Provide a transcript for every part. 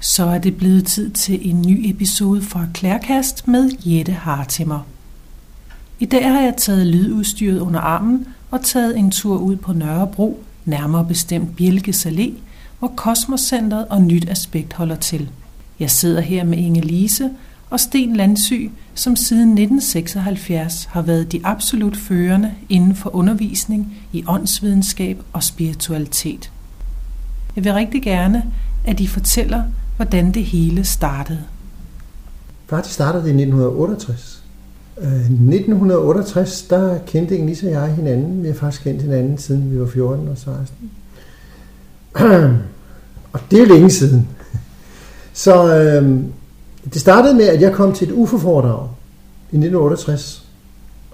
Så er det blevet tid til en ny episode fra Klærkast med Jette Hartimer. I dag har jeg taget lydudstyret under armen og taget en tur ud på Nørrebro, nærmere bestemt Bjelke Allé, hvor Kosmoscentret og Nyt Aspekt holder til. Jeg sidder her med Inge Lise og Sten Landsy, som siden 1976 har været de absolut førende inden for undervisning i åndsvidenskab og spiritualitet. Jeg vil rigtig gerne, at I fortæller, hvordan det hele startede. Faktisk startede det i 1968. I 1968, der kendte Inge og jeg hinanden. Vi har faktisk kendt hinanden, siden vi var 14 og 16. og det er længe siden. Så øh, det startede med, at jeg kom til et UFO-foredrag i 1968,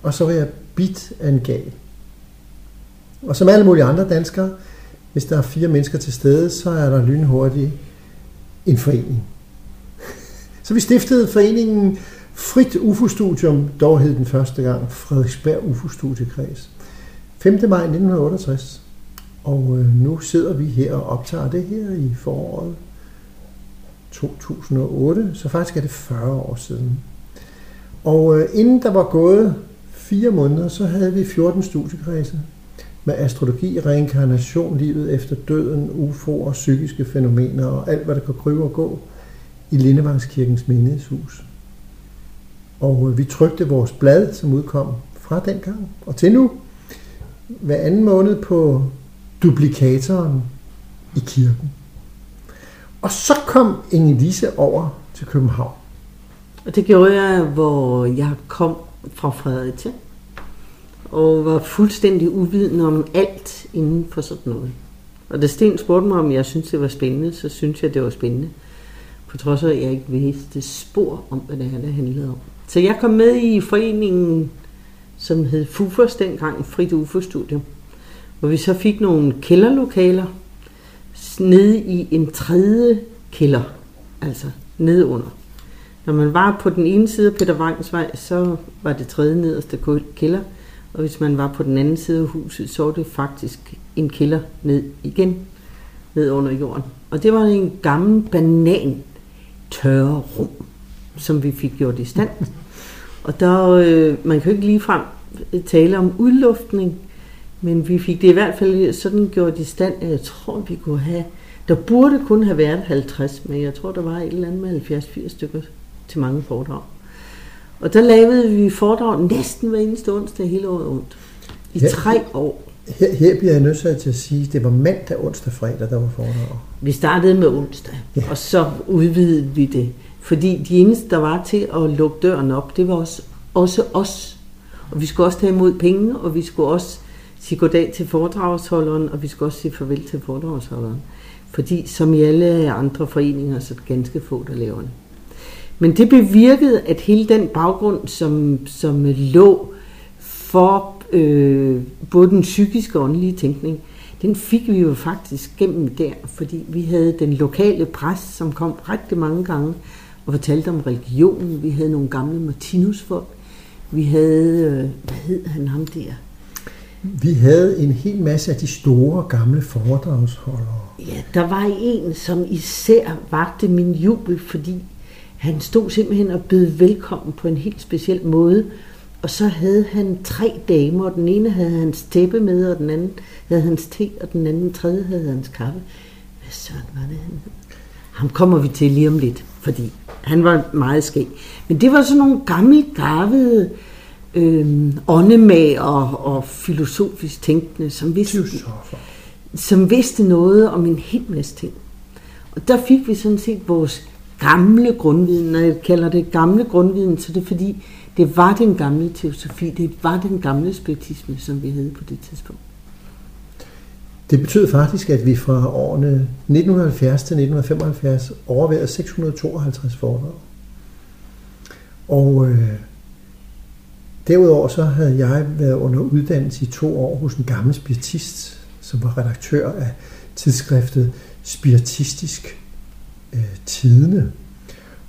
og så var jeg bit af en gal. Og som alle mulige andre danskere, hvis der er fire mennesker til stede, så er der lynhurtigt en forening. Så vi stiftede foreningen Frit UFO-studium, dog hed den første gang Frederiksberg UFO-studiekreds. 5. maj 1968. Og øh, nu sidder vi her og optager det her i foråret 2008, så faktisk er det 40 år siden. Og øh, inden der var gået fire måneder, så havde vi 14 studiekredse med astrologi, reinkarnation, livet efter døden, UFO'er, psykiske fænomener og alt, hvad der kan krybe og gå i Lindevangskirkens menighedshus. Og øh, vi trykte vores blad, som udkom fra den gang og til nu, hver anden måned på duplikatoren i kirken. Og så kom Inge Lise over til København. Og det gjorde jeg, hvor jeg kom fra Fredericia og var fuldstændig uvidende om alt inden for sådan noget. Og da Sten spurgte mig, om jeg syntes, det var spændende, så syntes jeg, det var spændende. På trods af, at jeg ikke vidste spor om, hvad det her det handlede om. Så jeg kom med i foreningen, som hed FUFOS dengang, Frit UFO-studium, hvor vi så fik nogle kælderlokaler nede i en tredje kælder, altså nede under. Når man var på den ene side af Peter Wangs vej, så var det tredje nederste kælder, og hvis man var på den anden side af huset, så var det faktisk en kælder ned igen, ned under jorden. Og det var en gammel banan tørre rum, som vi fik gjort i stand. Og der, øh, man kan jo ikke ligefrem tale om udluftning, men vi fik det i hvert fald sådan gjort i stand, at jeg tror, vi kunne have, der burde kun have været 50, men jeg tror, der var et eller andet med 70-80 stykker til mange foredrag. Og der lavede vi foredrag næsten hver eneste onsdag hele året rundt. I her, tre år. Her, her bliver jeg nødt til at sige, at det var mandag, onsdag, fredag, der var foredrag. Vi startede med onsdag, ja. og så udvidede vi det. Fordi de eneste, der var til at lukke døren op, det var også, også os. Og vi skulle også tage imod penge, og vi skulle også sige goddag til foredragsholderen, og vi skulle også sige farvel til foredragsholderen. Fordi som i alle andre foreninger, så er det ganske få, der laver det. Men det bevirkede, at hele den baggrund, som, som lå for øh, både den psykiske og åndelige tænkning, den fik vi jo faktisk gennem der, fordi vi havde den lokale præst, som kom rigtig mange gange og fortalte om religionen. Vi havde nogle gamle Martinus-folk. Vi havde, øh, hvad hed han ham der? Vi havde en hel masse af de store gamle foredragsholdere. Ja, der var en, som især vagte min jubel, fordi han stod simpelthen og bød velkommen på en helt speciel måde. Og så havde han tre damer, og den ene havde hans tæppe med, og den anden havde hans te, og den anden tredje havde hans kaffe. Hvad sådan var det, han hed? Ham kommer vi til lige om lidt, fordi han var meget skæg. Men det var sådan nogle gamle, gavede øh, åndemager og, og filosofisk tænkende, som vidste, som vidste noget om en hel masse ting. Og der fik vi sådan set vores gamle grundviden. Når jeg kalder det gamle grundviden, så det er fordi, det var den gamle teosofi, det var den gamle spiritisme, som vi havde på det tidspunkt. Det betød faktisk, at vi fra årene 1970 til 1975 overvejede 652 foredrag. Og øh, derudover så havde jeg været under uddannelse i to år hos en gammel spiritist, som var redaktør af tidsskriftet Spiritistisk øh, Tidene.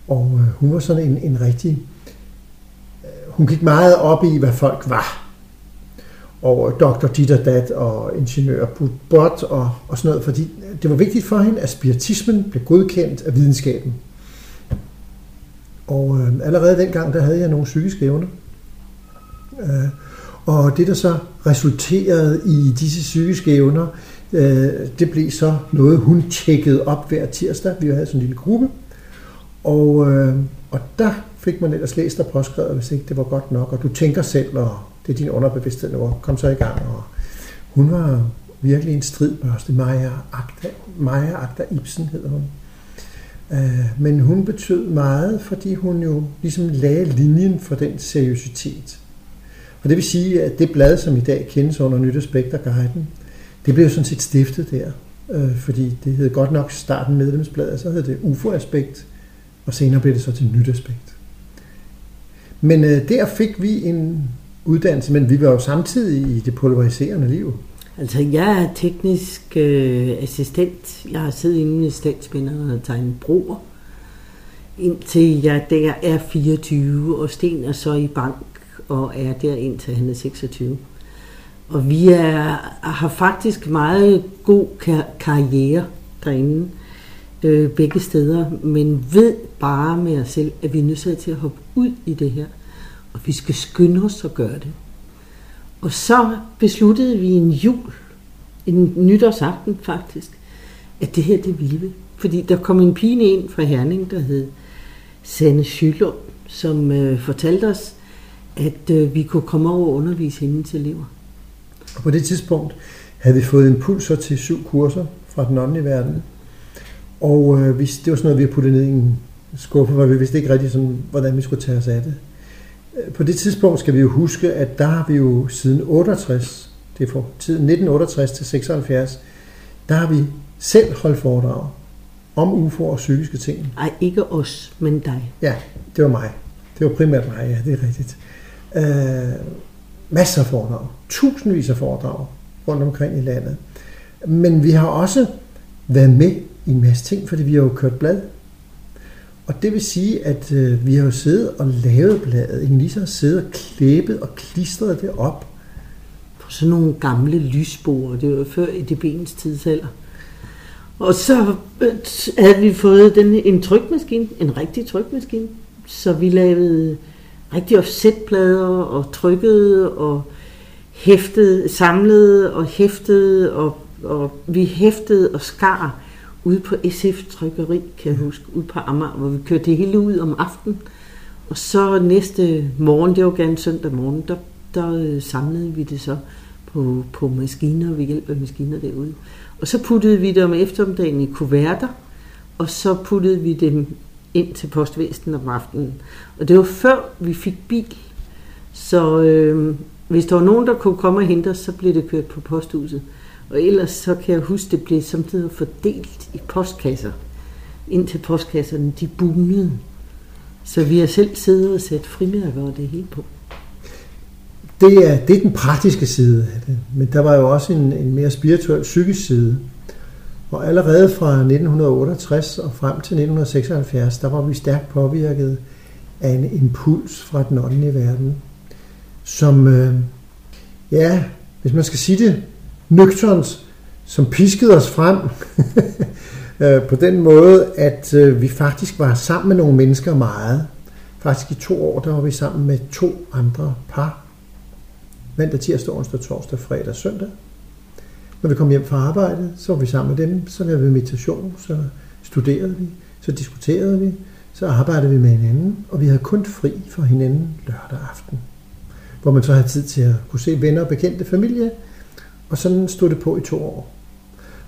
Og øh, hun var sådan en, en rigtig... Øh, hun gik meget op i, hvad folk var. og øh, doktor dit og dat, og ingeniør bot og, og sådan noget, fordi øh, det var vigtigt for hende, at spiritismen blev godkendt af videnskaben. Og øh, allerede dengang, der havde jeg nogle psykiske evner. Øh, og det, der så resulterede i disse psykiske evner, øh, Øh, det blev så noget, hun tjekkede op hver tirsdag. Vi havde sådan en lille gruppe. Og, øh, og der fik man ellers læst og påskrevet, hvis ikke det var godt nok. Og du tænker selv, og det er din underbevidsthed nu, kom så i gang. Og hun var virkelig en stridbørste. Maja Agda, Maja Agda Ibsen hedder hun. Øh, men hun betød meget, fordi hun jo ligesom lagde linjen for den seriøsitet. Og det vil sige, at det blad, som i dag kendes under Nyt Guiden, det blev sådan set stiftet der. Øh, fordi det hed godt nok starten medlemsbladet, så hed det UFO-aspekt, og senere blev det så til Nyt Aspekt. Men øh, der fik vi en uddannelse, men vi var jo samtidig i det polariserende liv. Altså, jeg er teknisk øh, assistent. Jeg har siddet inde i statsbinderne og tegnet broer, indtil jeg der er 24, og Sten er så i bank og er der indtil han er 26. Og vi er, har faktisk meget god kar- karriere derinde, øh, begge steder, men ved bare med os selv, at vi er nødt til at hoppe ud i det her, og vi skal skynde os at gøre det. Og så besluttede vi en jul, en nytårsaften faktisk, at det her, det ville vi. Fordi der kom en pige ind fra Herning, der hed Sanne Schylund, som øh, fortalte os, at øh, vi kunne komme over og undervise hende til elever. Og på det tidspunkt havde vi fået impulser til syv kurser fra den åndelige verden. Og øh, det var sådan noget, vi havde puttet ned i en skuffe, hvor vi vidste ikke rigtig, sådan, hvordan vi skulle tage os af det. Øh, på det tidspunkt skal vi jo huske, at der har vi jo siden 68, det er fra tiden 1968 til 76, der har vi selv holdt foredrag om UFO og psykiske ting. Ej, ikke os, men dig. Ja, det var mig. Det var primært mig, ja, det er rigtigt. Øh, masser af foredrag. Tusindvis af foredrag rundt omkring i landet. Men vi har også været med i en masse ting, fordi vi har jo kørt blad. Og det vil sige, at øh, vi har jo siddet og lavet bladet. Ikke lige så har siddet og klæbet og klistret det op. På sådan nogle gamle lysbord, Det var før i de benens tidsalder. Og så øh, havde vi fået den, en trykmaskine, en rigtig trykmaskine. Så vi lavede rigtige offsetplader og trykkede og hæftede, samlede og hæftede og, og vi hæftede og skar ude på SF Trykkeri, kan jeg huske, ude på Amager, hvor vi kørte det hele ud om aftenen. Og så næste morgen, det var gerne søndag morgen, der, der øh, samlede vi det så på, på maskiner, ved hjælp af maskiner derude. Og så puttede vi dem eftermiddagen i kuverter, og så puttede vi dem ind til postvæsenet om aftenen. Og det var før vi fik bil. Så øh, hvis der var nogen, der kunne komme og hente os, så blev det kørt på posthuset. Og ellers så kan jeg huske, det blev samtidig fordelt i postkasser. Indtil postkasserne, de bunede. Så vi har selv siddet og sat frimærker og det hele på. Det er, det er den praktiske side af det. Men der var jo også en, en mere spirituel psykisk side. Og allerede fra 1968 og frem til 1976, der var vi stærkt påvirket af en impuls fra den åndelige verden, som, øh, ja, hvis man skal sige det nøgternt, som piskede os frem øh, på den måde, at øh, vi faktisk var sammen med nogle mennesker meget. Faktisk i to år, der var vi sammen med to andre par. Mandag, tirsdag, onsdag, torsdag, fredag søndag. Når vi kom hjem fra arbejde, så var vi sammen med dem, så lavede vi meditation, så studerede vi, så diskuterede vi, så arbejdede vi med hinanden, og vi havde kun fri for hinanden lørdag aften. Hvor man så havde tid til at kunne se venner og bekendte familie, og sådan stod det på i to år.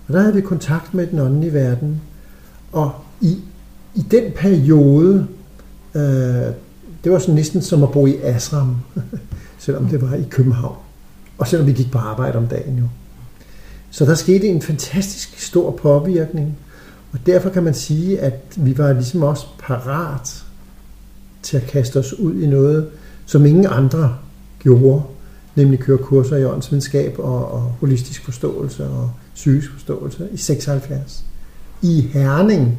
Og der havde vi kontakt med den åndelige verden, og i, i den periode, øh, det var sådan næsten som at bo i Asram, selvom det var i København. Og selvom vi gik på arbejde om dagen jo. Så der skete en fantastisk stor påvirkning, og derfor kan man sige, at vi var ligesom også parat til at kaste os ud i noget, som ingen andre gjorde, nemlig køre kurser i åndsvidenskab og, og holistisk forståelse og psykisk forståelse i 76 i Herning.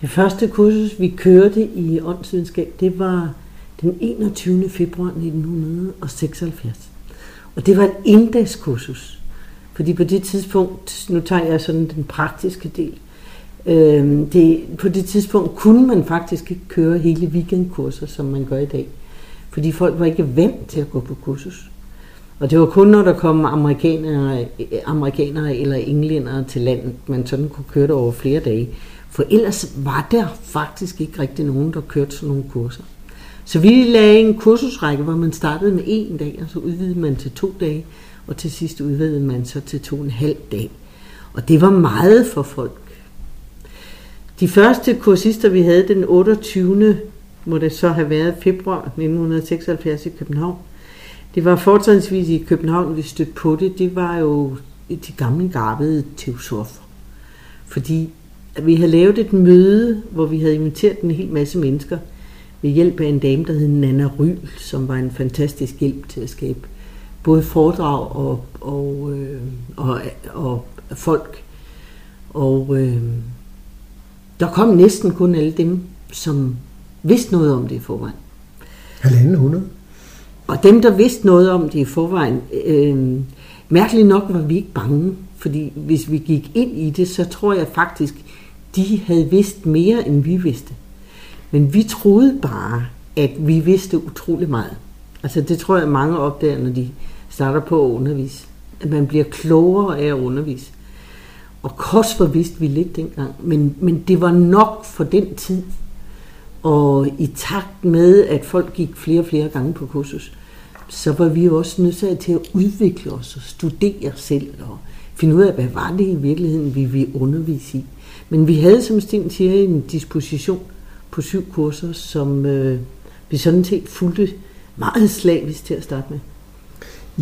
Det første kursus, vi kørte i åndsvidenskab, det var den 21. februar 1976. Og det var et inddagskursus. Fordi på det tidspunkt, nu tager jeg sådan den praktiske del, øh, det, på det tidspunkt kunne man faktisk ikke køre hele weekendkurser, som man gør i dag. Fordi folk var ikke vant til at gå på kursus. Og det var kun, når der kom amerikanere, amerikanere eller englændere til landet, man sådan kunne køre det over flere dage. For ellers var der faktisk ikke rigtig nogen, der kørte sådan nogle kurser. Så vi lagde en kursusrække, hvor man startede med en dag, og så udvidede man til to dage, og til sidst udvidede man så til to og en halv dag. Og det var meget for folk. De første kursister, vi havde den 28. må det så have været februar 1976 i København. Det var fortrinsvis i København, vi stødte på det. Det var jo de gamle garbede teosofer. Fordi vi havde lavet et møde, hvor vi havde inviteret en hel masse mennesker ved hjælp af en dame, der hed Nana Ryl, som var en fantastisk hjælp til at skabe både foredrag og, og, øh, og, og folk. Og øh, der kom næsten kun alle dem, som vidste noget om det i forvejen. Halvanden hundrede. Og dem, der vidste noget om det i forvejen, øh, mærkeligt nok var vi ikke bange. Fordi hvis vi gik ind i det, så tror jeg faktisk, de havde vidst mere, end vi vidste. Men vi troede bare, at vi vidste utrolig meget. Altså det tror jeg, mange opdager, når de starter på at undervise. At man bliver klogere af at undervise. Og kost var vidste vi lidt dengang, men, men det var nok for den tid. Og i takt med, at folk gik flere og flere gange på kursus, så var vi jo også nødt til at udvikle os og studere selv og finde ud af, hvad var det i virkeligheden, vi ville undervise i. Men vi havde, som Sten siger, en disposition på syv kurser, som øh, vi sådan set fulgte meget slavisk til at starte med.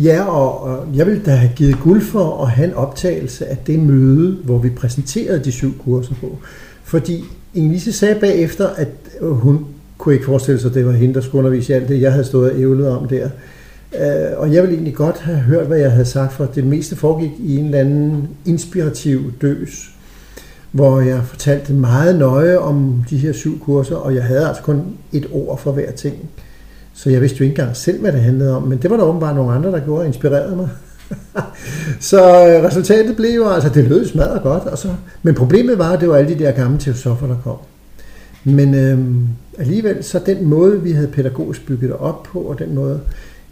Ja, og, og jeg ville da have givet guld for at have en optagelse af det møde, hvor vi præsenterede de syv kurser på. Fordi Ingelise sagde bagefter, at hun kunne ikke forestille sig, at det var hende, der skulle undervise i alt det, jeg havde stået og ævlet om der. Øh, og jeg ville egentlig godt have hørt, hvad jeg havde sagt, for det meste foregik i en eller anden inspirativ døs, hvor jeg fortalte meget nøje om de her syv kurser, og jeg havde altså kun et ord for hver ting. Så jeg vidste jo ikke engang selv, hvad det handlede om, men det var der åbenbart nogle andre, der gjorde og inspirerede mig. så øh, resultatet blev jo, altså det lød smadret godt, og så, men problemet var, at det var alle de der gamle teosoffer, der kom. Men øhm, alligevel, så den måde, vi havde pædagogisk bygget det op på, og den måde,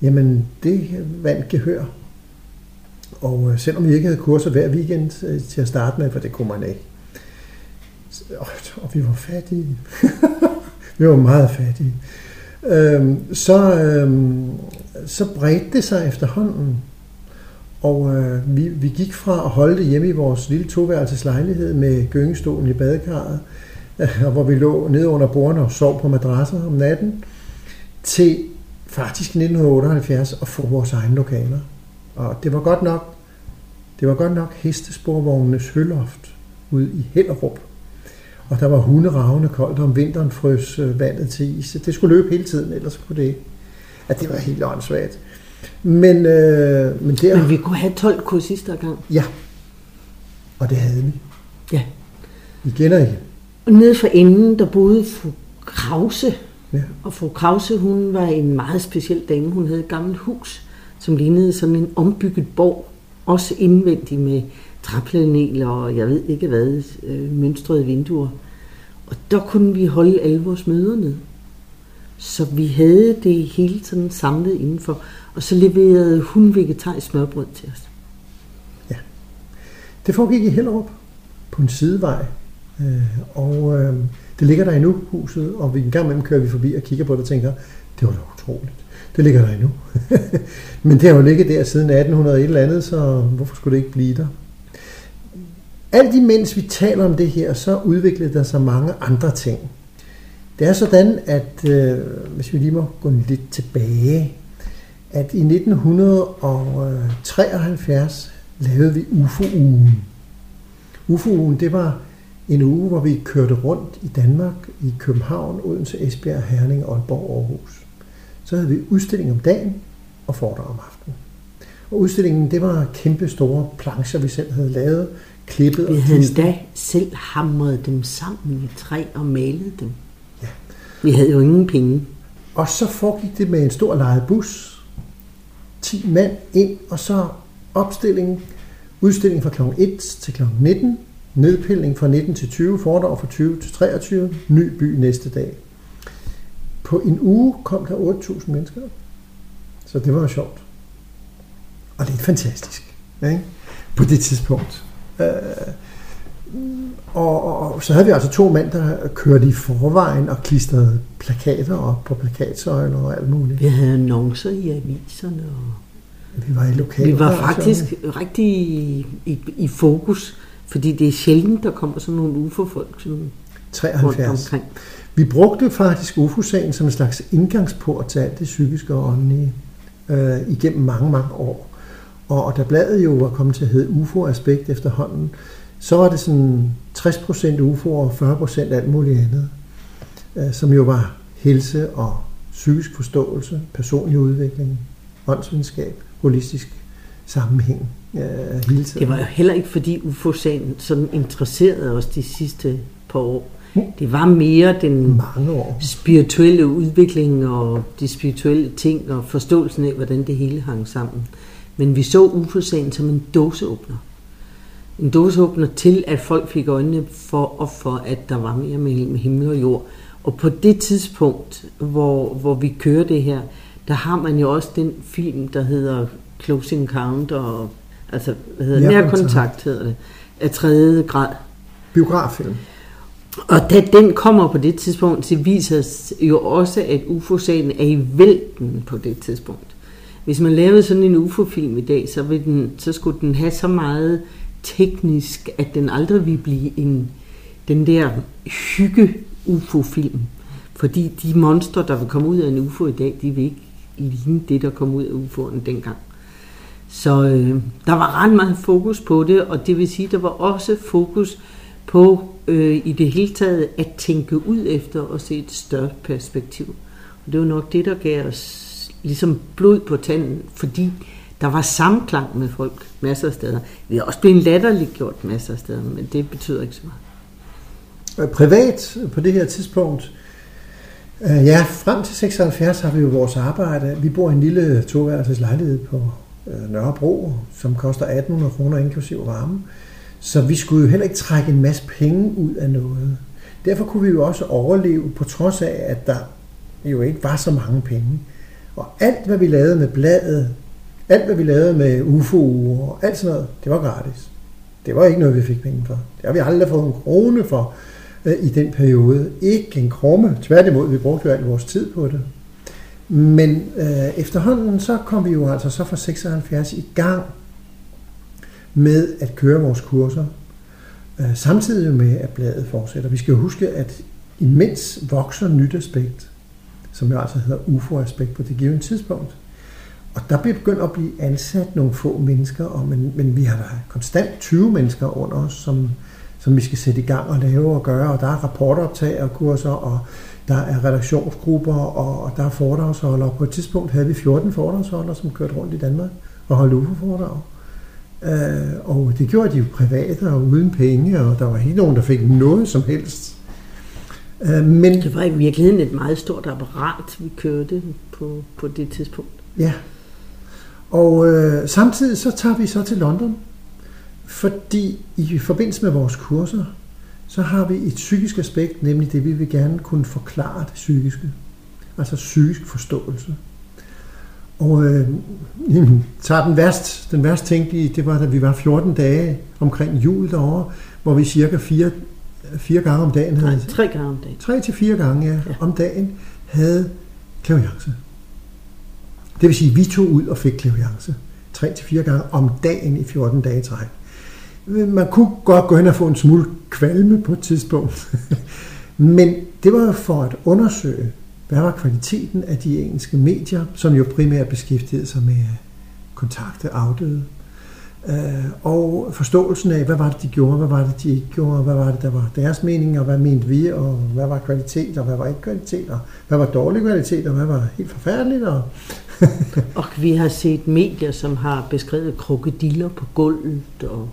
jamen det vandt gehør. Og øh, selvom vi ikke havde kurser hver weekend øh, til at starte med, for det kunne man ikke. Og, og vi var fattige. vi var meget fattige øh, så, øh, så bredte det sig efterhånden. Og øh, vi, vi gik fra at holde det hjemme i vores lille toværelses lejlighed med gyngestolen i badekarret, øh, hvor vi lå nede under bordene og sov på madrasser om natten, til faktisk 1978 at få vores egne lokaler. Og det var godt nok, det var godt nok hestesporvognenes hølloft ude i Hellerup, og der var hunderavne koldt, om vinteren frøs øh, vandet til is. Det skulle løbe hele tiden, ellers kunne det ikke. Ja, det var helt åndssvagt. Men, øh, men, der... men vi kunne have 12 kursister gang. Ja, og det havde vi. Ja. Igen og igen. Og nede for enden, der boede fru Krause. Ja. Og fru Krause, hun var en meget speciel dame. Hun havde et gammelt hus, som lignede sådan en ombygget borg. Også indvendigt med træplaneler og jeg ved ikke hvad, øh, mønstrede vinduer. Og der kunne vi holde alle vores møder ned. Så vi havde det hele sådan samlet indenfor. Og så leverede hun vegetarisk smørbrød til os. Ja. Det foregik i Hellerup på en sidevej. Øh, og øh, det ligger der endnu, huset. Og vi en gang imellem kører vi forbi og kigger på det og tænker, det var da utroligt. Det ligger der endnu. Men det har jo ligget der siden 1800 et eller andet, så hvorfor skulle det ikke blive der? Alt imens vi taler om det her, så udviklede der sig mange andre ting. Det er sådan, at øh, hvis vi lige må gå lidt tilbage, at i 1973 lavede vi UFO-ugen. UFO-ugen, det var en uge, hvor vi kørte rundt i Danmark, i København, Odense, Esbjerg, Herning, Aalborg og Aarhus. Så havde vi udstilling om dagen og foredrag om aftenen. Og udstillingen, det var kæmpe store plancher, vi selv havde lavet, klippet. Vi havde endda selv hamret dem sammen i træ og malet dem. Ja. Vi havde jo ingen penge. Og så foregik det med en stor lejet bus 10 mand ind, og så opstilling, udstilling fra kl. 1 til kl. 19, nedpilning fra 19 til 20, foredrag fra 20 til 23, ny by næste dag. På en uge kom der 8.000 mennesker. Så det var jo sjovt. Og lidt fantastisk. Ikke? På det tidspunkt. Øh, og, og, og så havde vi altså to mænd, der kørte i forvejen og klistrede plakater op på plakatsøjler og alt muligt. Vi havde annoncer i aviserne. Og vi var i lokale Vi var faktisk rigtig i, i, i fokus, fordi det er sjældent, der kommer sådan nogle UFO-folk sådan 73. Omkring. Vi brugte faktisk UFO-sagen som en slags indgangsport til alt det psykiske og åndelige øh, igennem mange, mange år. Og, og da bladet jo var kommet til at hedde UFO-aspekt efterhånden, så var det sådan 60% UFO og 40% alt muligt andet, øh, som jo var helse og psykisk forståelse, personlig udvikling, åndsvidenskab, holistisk sammenhæng øh, hele tiden. Det var jo heller ikke, fordi UFO-sagen sådan interesserede os de sidste par år. Mm. Det var mere den Mange år. spirituelle udvikling og de spirituelle ting og forståelsen af, hvordan det hele hang sammen. Men vi så UFO-sagen som en dåseåbner en dåseåbner til, at folk fik øjnene for og for, at der var mere mellem himmel og jord. Og på det tidspunkt, hvor, hvor vi kører det her, der har man jo også den film, der hedder Closing Count, og, altså, hvad hedder Nærkontakt, Nærkontakt hedder det, af tredje grad. Biograffilm. Og da den kommer på det tidspunkt, så viser jo også, at UFO-sagen er i vælten på det tidspunkt. Hvis man lavede sådan en UFO-film i dag, så, vil den, så skulle den have så meget teknisk, at den aldrig ville blive en, den der hygge UFO-film. Fordi de monstre, der vil komme ud af en UFO i dag, de vil ikke ligne det, der kom ud af UFO'en dengang. Så øh, der var ret meget fokus på det, og det vil sige, der var også fokus på øh, i det hele taget at tænke ud efter og se et større perspektiv. Og det var nok det, der gav os ligesom blod på tanden, fordi der var samklang med folk masser af steder. Vi er også blevet latterligt gjort masser af steder, men det betyder ikke så meget. Privat på det her tidspunkt, øh, ja, frem til 76 har vi jo vores arbejde. Vi bor i en lille toværelses lejlighed på øh, Nørrebro, som koster 1800 kroner inklusiv varme. Så vi skulle jo heller ikke trække en masse penge ud af noget. Derfor kunne vi jo også overleve, på trods af, at der jo ikke var så mange penge. Og alt, hvad vi lavede med bladet, alt, hvad vi lavede med UFO og alt sådan noget, det var gratis. Det var ikke noget, vi fik penge for. Det har vi aldrig fået en krone for øh, i den periode. Ikke en krumme. Tværtimod, vi brugte jo al vores tid på det. Men øh, efterhånden så kom vi jo altså så fra 76 i gang med at køre vores kurser. Øh, samtidig med, at bladet fortsætter. Vi skal jo huske, at imens vokser nyt aspekt, som jo altså hedder UFO-aspekt på det givende tidspunkt, og der bliver begyndt at blive ansat nogle få mennesker, og men, men vi har da konstant 20 mennesker under os, som, som vi skal sætte i gang og lave og gøre, og der er rapportoptag og kurser, og der er redaktionsgrupper, og, og der er foredragsholdere. På et tidspunkt havde vi 14 foredragsholdere, som kørte rundt i Danmark og holdt UFO-foredrag. Øh, og det gjorde de jo private og uden penge, og der var ikke nogen, der fik noget som helst. Øh, men det var i virkeligheden et meget stort apparat, vi kørte på, på det tidspunkt. Ja, og øh, samtidig så tager vi så til London, fordi i forbindelse med vores kurser, så har vi et psykisk aspekt, nemlig det, vi vil gerne kunne forklare det psykiske. Altså psykisk forståelse. Og øh, tager den værst, den værst tænkelige, det var, da vi var 14 dage omkring jul derovre, hvor vi cirka fire, fire gange om dagen havde... Nej, tre gange om dagen. Tre til fire gange, ja, ja. om dagen havde klaviance. Det vil sige, at vi tog ud og fik klaviance 3-4 gange om dagen i 14 dage træk. Man kunne godt gå hen og få en smule kvalme på et tidspunkt. Men det var for at undersøge, hvad var kvaliteten af de engelske medier, som jo primært beskæftigede sig med kontakte afdøde. Øh, og forståelsen af, hvad var det, de gjorde, hvad var det, de ikke gjorde, hvad var det, der var deres mening, og hvad mente vi, og hvad var kvalitet, og hvad var ikke kvalitet, og hvad var dårlig kvalitet, og hvad var helt forfærdeligt, og og vi har set medier, som har beskrevet krokodiller på gulvet. Og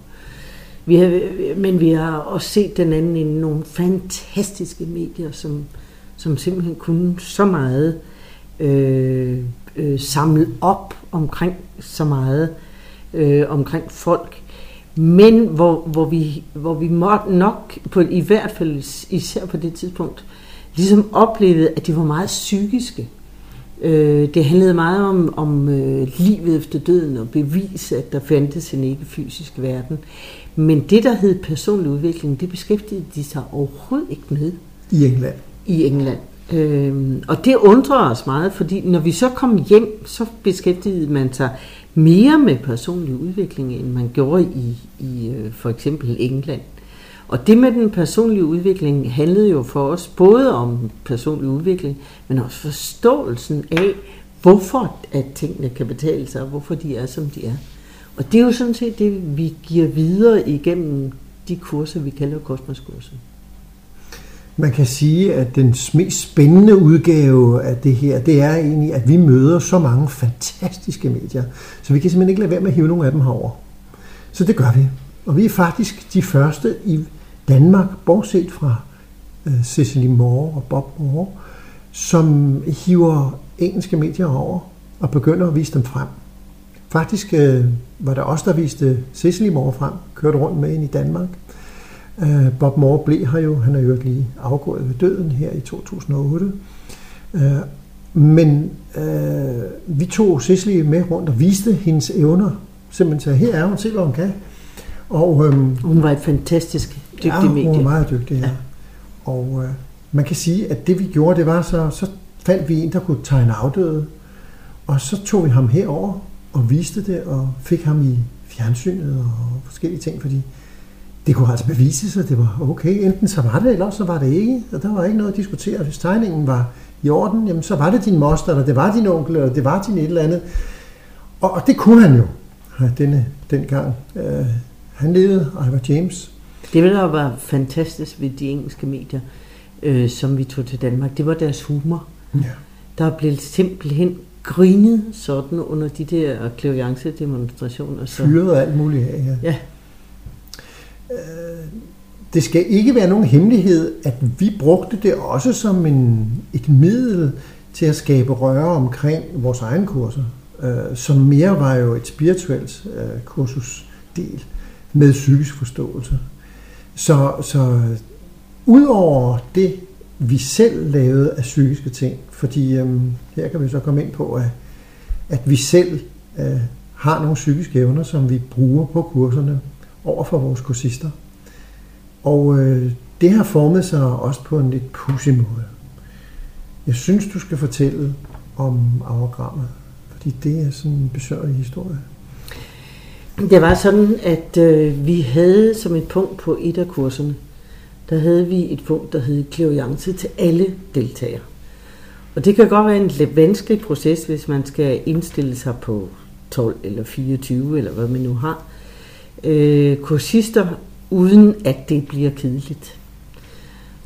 vi har, men vi har også set den anden i nogle fantastiske medier, som, som simpelthen kunne så meget. Øh, øh, samle op omkring så meget, øh, omkring folk, men hvor, hvor, vi, hvor vi måtte nok, på, i hvert fald især på det tidspunkt, ligesom oplevede, at de var meget psykiske. Øh, det handlede meget om, om øh, livet efter døden og bevise, at der fandtes en ikke-fysisk verden. Men det, der hed personlig udvikling, det beskæftigede de sig overhovedet ikke med. I England? I England. Øhm, og det undrer os meget, fordi når vi så kom hjem, så beskæftigede man sig mere med personlig udvikling, end man gjorde i, i øh, for eksempel England. Og det med den personlige udvikling handlede jo for os både om personlig udvikling, men også forståelsen af, hvorfor at tingene kan betale sig, og hvorfor de er, som de er. Og det er jo sådan set det, vi giver videre igennem de kurser, vi kalder kosmoskurser. Man kan sige, at den mest spændende udgave af det her, det er egentlig, at vi møder så mange fantastiske medier, så vi kan simpelthen ikke lade være med at hive nogle af dem herover. Så det gør vi. Og vi er faktisk de første i Danmark, bortset fra uh, Cecily Moore og Bob Moore, som hiver engelske medier over og begynder at vise dem frem. Faktisk uh, var der også der viste Cecily Moore frem, kørte rundt med ind i Danmark. Uh, Bob Moore blev her jo, han er jo lige afgået ved døden her i 2008. Uh, men uh, vi tog Cecily med rundt og viste hendes evner. Simpelthen sagde, her er hun, se hvad hun kan. Og, øhm, hun var et fantastisk dygtig ja, medie. hun var meget dygtig, ja. ja. Og øh, man kan sige, at det vi gjorde, det var så, så fandt vi en, der kunne tegne afdøde, og så tog vi ham herover og viste det, og fik ham i fjernsynet og forskellige ting, fordi det kunne altså bevise sig, det var okay. Enten så var det, eller så var det ikke. Og der var ikke noget at diskutere. Hvis tegningen var i orden, jamen så var det din moster, eller det var din onkel, eller det var din et eller andet. Og, og det kunne han jo, denne, dengang. Øh, han levede, Ivor James. Det da være fantastisk ved de engelske medier, øh, som vi tog til Danmark. Det var deres humor. Ja. Der blev simpelthen grinet sådan under de der klaviance-demonstrationer. Så... Fyret alt muligt af, ja. ja. Øh, det skal ikke være nogen hemmelighed, at vi brugte det også som en, et middel til at skabe røre omkring vores egen kurser, øh, som mere var jo et spirituelt øh, kursusdel med psykisk forståelse. Så, så udover det, vi selv lavede af psykiske ting, fordi øh, her kan vi så komme ind på, at, at vi selv øh, har nogle psykiske evner, som vi bruger på kurserne over for vores kursister. Og øh, det har formet sig også på en lidt pussy måde. Jeg synes, du skal fortælle om auragrammet, fordi det er sådan en besøgelig historie. Det var sådan, at øh, vi havde som et punkt på et af kurserne, der havde vi et punkt, der hed klaviance til alle deltagere. Og det kan godt være en lidt vanskelig proces, hvis man skal indstille sig på 12 eller 24, eller hvad man nu har. Øh, kursister, uden at det bliver kedeligt.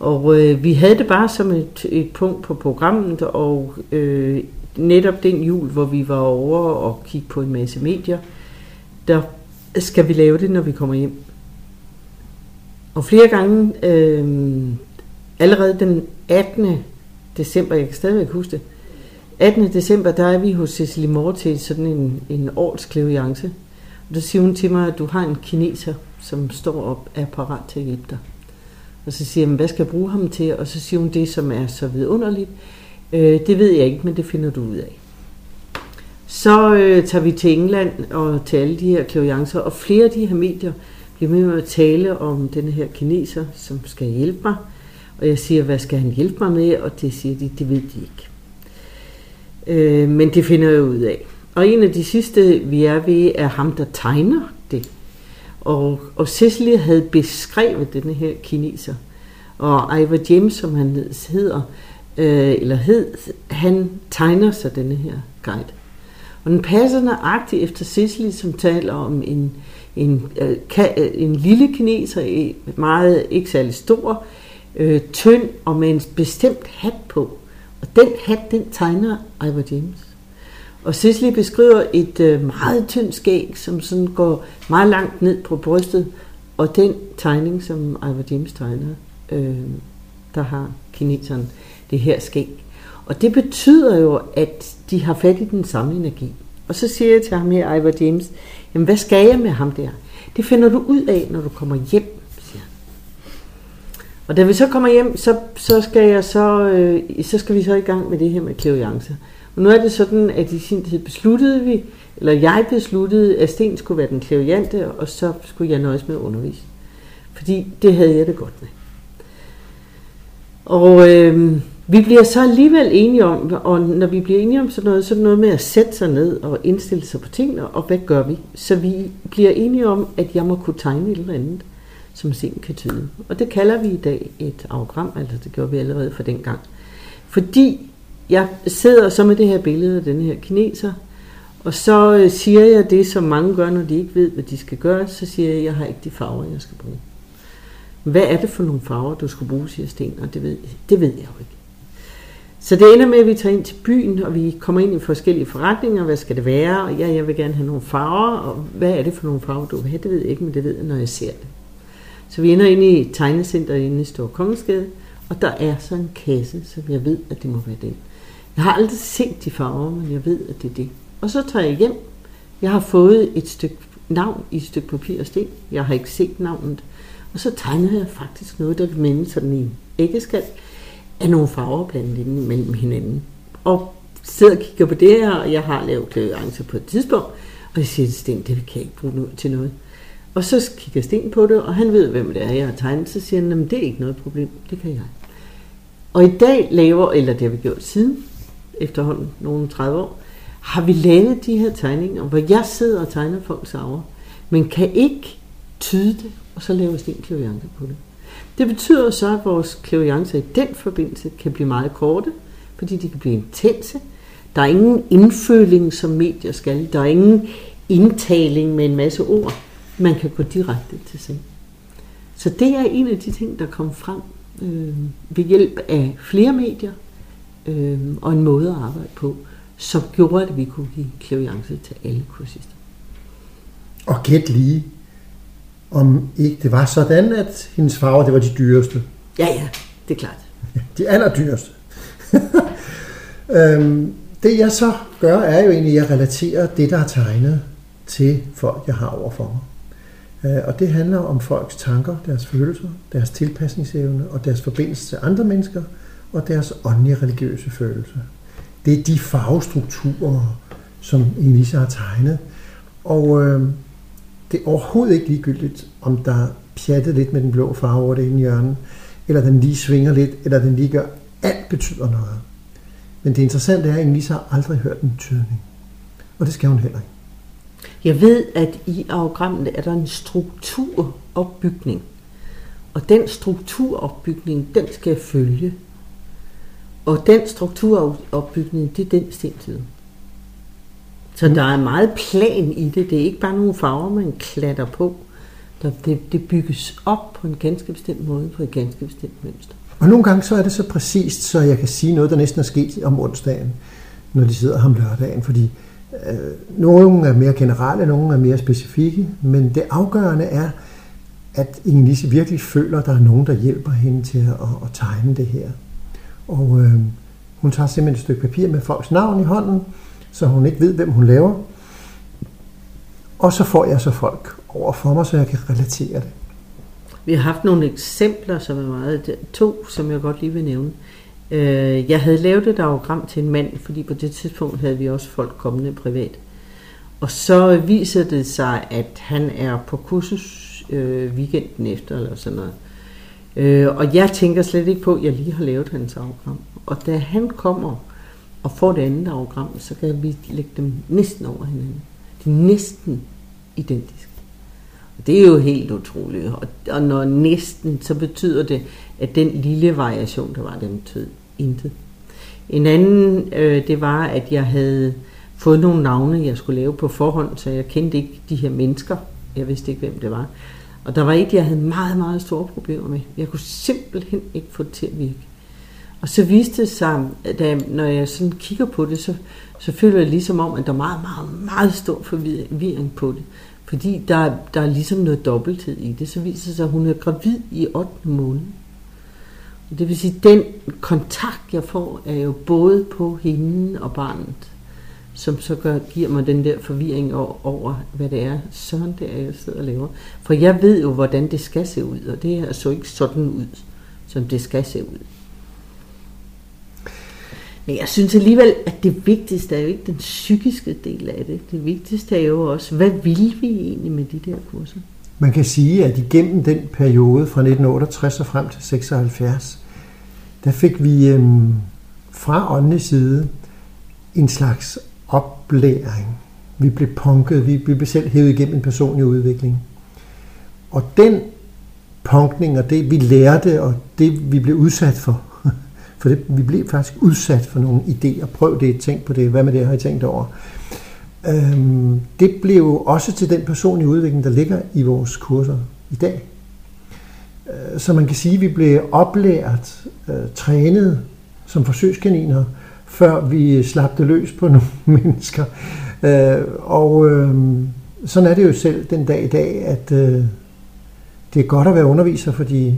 Og øh, vi havde det bare som et, et punkt på programmet, og øh, netop den jul, hvor vi var over og kigge på en masse medier, der skal vi lave det, når vi kommer hjem. Og flere gange, øh, allerede den 18. december, jeg kan stadigvæk huske det, 18. december, der er vi hos Cecilie Moore til sådan en, en årskleviance. Og der siger hun til mig, at du har en kineser, som står op er parat til at hjælpe dig. Og så siger jeg, hvad skal jeg bruge ham til? Og så siger hun, det som er så vidunderligt, øh, det ved jeg ikke, men det finder du ud af. Så øh, tager vi til England og til alle de her klaviancer, og flere af de her medier bliver med at tale om den her kineser, som skal hjælpe mig. Og jeg siger, hvad skal han hjælpe mig med? Og det siger de, det ved de ikke. Øh, men det finder jeg ud af. Og en af de sidste, vi er ved, er ham, der tegner det. Og, og Cecily havde beskrevet denne her kineser. Og Ivor James, som han hedder, øh, eller hed, han tegner så denne her guide. Og den passer nøjagtigt efter Cecily, som taler om en, en, øh, ka, øh, en lille kineser, øh, meget ikke særlig stor, øh, tynd og med en bestemt hat på. Og den hat, den tegner Ivor James. Og Cicely beskriver et øh, meget tyndt skæg, som sådan går meget langt ned på brystet. Og den tegning, som Ivor James tegner, øh, der har kineseren det her skæg. Og det betyder jo, at de har fat i den samme energi. Og så siger jeg til ham her, Ivor James, jamen hvad skal jeg med ham der? Det finder du ud af, når du kommer hjem, siger han. Og da vi så kommer hjem, så, så, skal, jeg så, øh, så skal vi så i gang med det her med klaviance. Og nu er det sådan, at i sin tid besluttede vi, eller jeg besluttede, at Sten skulle være den klaviante, og så skulle jeg nøjes med at undervise. Fordi det havde jeg det godt med. Og øh, vi bliver så alligevel enige om, og når vi bliver enige om sådan noget, så er det noget med at sætte sig ned og indstille sig på tingene, og hvad gør vi? Så vi bliver enige om, at jeg må kunne tegne et eller andet, som sen kan tyde. Og det kalder vi i dag et agrogram, altså det gjorde vi allerede for den gang. Fordi jeg sidder så med det her billede af den her kineser, og så øh, siger jeg det, som mange gør, når de ikke ved, hvad de skal gøre, så siger jeg, at jeg har ikke de farver, jeg skal bruge. Hvad er det for nogle farver, du skal bruge, siger Sten, og det ved, det ved jeg jo ikke. Så det ender med, at vi tager ind til byen, og vi kommer ind i forskellige forretninger. Hvad skal det være? Og ja, jeg vil gerne have nogle farver. Og hvad er det for nogle farver, du vil have? Det ved jeg ikke, men det ved jeg, når jeg ser det. Så vi ender ind i tegnecenteret inde i Store Kongensgade, og der er så en kasse, som jeg ved, at det må være den. Jeg har aldrig set de farver, men jeg ved, at det er det. Og så tager jeg hjem. Jeg har fået et stykke navn i et stykke papir og sten. Jeg har ikke set navnet. Og så tegnede jeg faktisk noget, der vil minde sådan i æggeskal af nogle farver blandet ind mellem hinanden. Og sidder og kigger på det her, og jeg har lavet klaviance på et tidspunkt, og jeg siger til Sten, det kan jeg ikke bruge noget til noget. Og så kigger Sten på det, og han ved, hvem det er, jeg har tegnet, så siger han, det er ikke noget problem, det kan jeg. Og i dag laver, eller det har vi gjort siden, efterhånden nogle 30 år, har vi lavet de her tegninger, hvor jeg sidder og tegner folks arver, men kan ikke tyde det, og så laver Sten klaviance på det. Det betyder så, at vores klaviancer i den forbindelse kan blive meget korte, fordi de kan blive intense. Der er ingen indføling, som medier skal. Der er ingen indtaling med en masse ord. Man kan gå direkte til sig. Så det er en af de ting, der kom frem øh, ved hjælp af flere medier øh, og en måde at arbejde på, som gjorde, at vi kunne give klaviance til alle kursister. Og gæt lige, om ikke det var sådan, at hendes farver, det var de dyreste. Ja, ja, det er klart. De allerdyreste. øhm, det jeg så gør, er jo egentlig, at jeg relaterer det, der er tegnet, til folk, jeg har overfor mig. Øh, og det handler om folks tanker, deres følelser, deres tilpasningsevne og deres forbindelse til andre mennesker og deres åndelige religiøse følelse. Det er de farvestrukturer, som Elisa har tegnet. Og øh, det er overhovedet ikke ligegyldigt, om der pjattet lidt med den blå farve over det ene hjørne, eller den lige svinger lidt, eller den lige gør. Alt betyder noget. Men det interessante er, at Elisa har aldrig hørt en tydning. Og det skal hun heller ikke. Jeg ved, at i augrammet er der en strukturopbygning. Og den strukturopbygning, den skal jeg følge. Og den strukturopbygning, det er den stentid. Så der er meget plan i det. Det er ikke bare nogle farver, man klatter på. Der, det, det bygges op på en ganske bestemt måde, på et ganske bestemt mønster. Og nogle gange så er det så præcist, så jeg kan sige noget, der næsten er sket om onsdagen, når de sidder ham lørdagen, fordi øh, nogle er mere generelle, nogle er mere specifikke, men det afgørende er, at Inge virkelig føler, at der er nogen, der hjælper hende til at, at tegne det her. Og øh, hun tager simpelthen et stykke papir med folks navn i hånden, så hun ikke ved, hvem hun laver. Og så får jeg så folk over for mig, så jeg kan relatere det. Vi har haft nogle eksempler, som er meget... To, som jeg godt lige vil nævne. Øh, jeg havde lavet et diagram til en mand, fordi på det tidspunkt havde vi også folk kommende privat. Og så viser det sig, at han er på kursus øh, weekenden efter, eller sådan noget. Øh, Øh, og jeg tænker slet ikke på, at jeg lige har lavet hans diagram. Og da han kommer og får det andet diagram, så kan vi lægge dem næsten over hinanden. De er næsten identiske. Og det er jo helt utroligt. Og, og når næsten, så betyder det, at den lille variation, der var, den betød intet. En anden, øh, det var, at jeg havde fået nogle navne, jeg skulle lave på forhånd, så jeg kendte ikke de her mennesker. Jeg vidste ikke, hvem det var. Og der var et, jeg havde meget, meget store problemer med. Jeg kunne simpelthen ikke få det til at virke. Og så viste det sig, at når jeg sådan kigger på det, så, så føler jeg ligesom om, at der er meget, meget, meget stor forvirring på det. Fordi der, der er ligesom noget dobbelthed i det. Så viser det sig, at hun er gravid i 8. måned. Det vil sige, den kontakt, jeg får, er jo både på hende og barnet, som så gør, giver mig den der forvirring over, over, hvad det er, sådan det er, jeg sidder og laver. For jeg ved jo, hvordan det skal se ud, og det er så ikke sådan ud, som det skal se ud. Men jeg synes alligevel, at det vigtigste er jo ikke den psykiske del af det. Det vigtigste er jo også, hvad vil vi egentlig med de der kurser? Man kan sige, at igennem den periode fra 1968 og frem til 76, der fik vi øhm, fra åndenes side en slags oplæring. Vi blev punket, vi, vi blev selv hævet igennem en personlig udvikling. Og den punkning og det, vi lærte, og det, vi blev udsat for, for det, vi blev faktisk udsat for nogle idéer. Prøv det, tænk på det, hvad med det har I tænkt over? Øhm, det blev også til den personlige udvikling, der ligger i vores kurser i dag. Øh, så man kan sige, at vi blev oplært, øh, trænet som forsøgskaniner, før vi slap det løs på nogle mennesker. Øh, og øh, sådan er det jo selv den dag i dag, at øh, det er godt at være underviser, fordi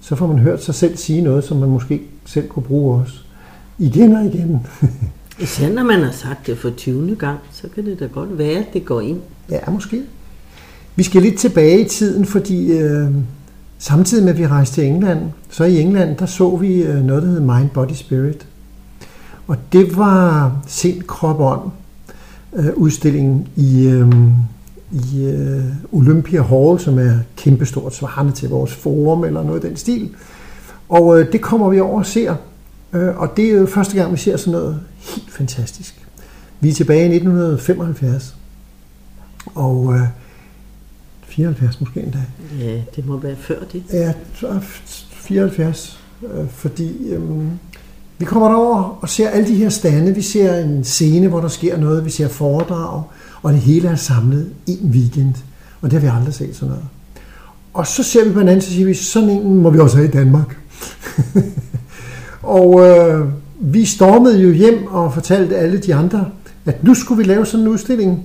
så får man hørt sig selv sige noget, som man måske selv kunne bruge også. Igen og igen. Især når man har sagt det for 20. gang, så kan det da godt være, at det går ind. Ja, måske. Vi skal lidt tilbage i tiden, fordi øh, samtidig med, at vi rejste til England, så i England, der så vi øh, noget, der hed Mind, Body, Spirit. Og det var sind, krop, ånd øh, udstillingen i, øh, i øh, Olympia Hall, som er kæmpestort svarende til vores forum eller noget af den stil. Og øh, det kommer vi over og ser. Øh, og det er jo første gang, vi ser sådan noget helt fantastisk. Vi er tilbage i 1975. Og øh, 74 måske endda. Ja, det må være før det. Ja, 74. Øh, fordi øh, vi kommer derover og ser alle de her stande. Vi ser en scene, hvor der sker noget. Vi ser foredrag. Og det hele er samlet en weekend. Og det har vi aldrig set sådan noget. Og så ser vi på en anden, så siger vi, sådan en må vi også have i Danmark. og øh, vi stormede jo hjem og fortalte alle de andre, at nu skulle vi lave sådan en udstilling.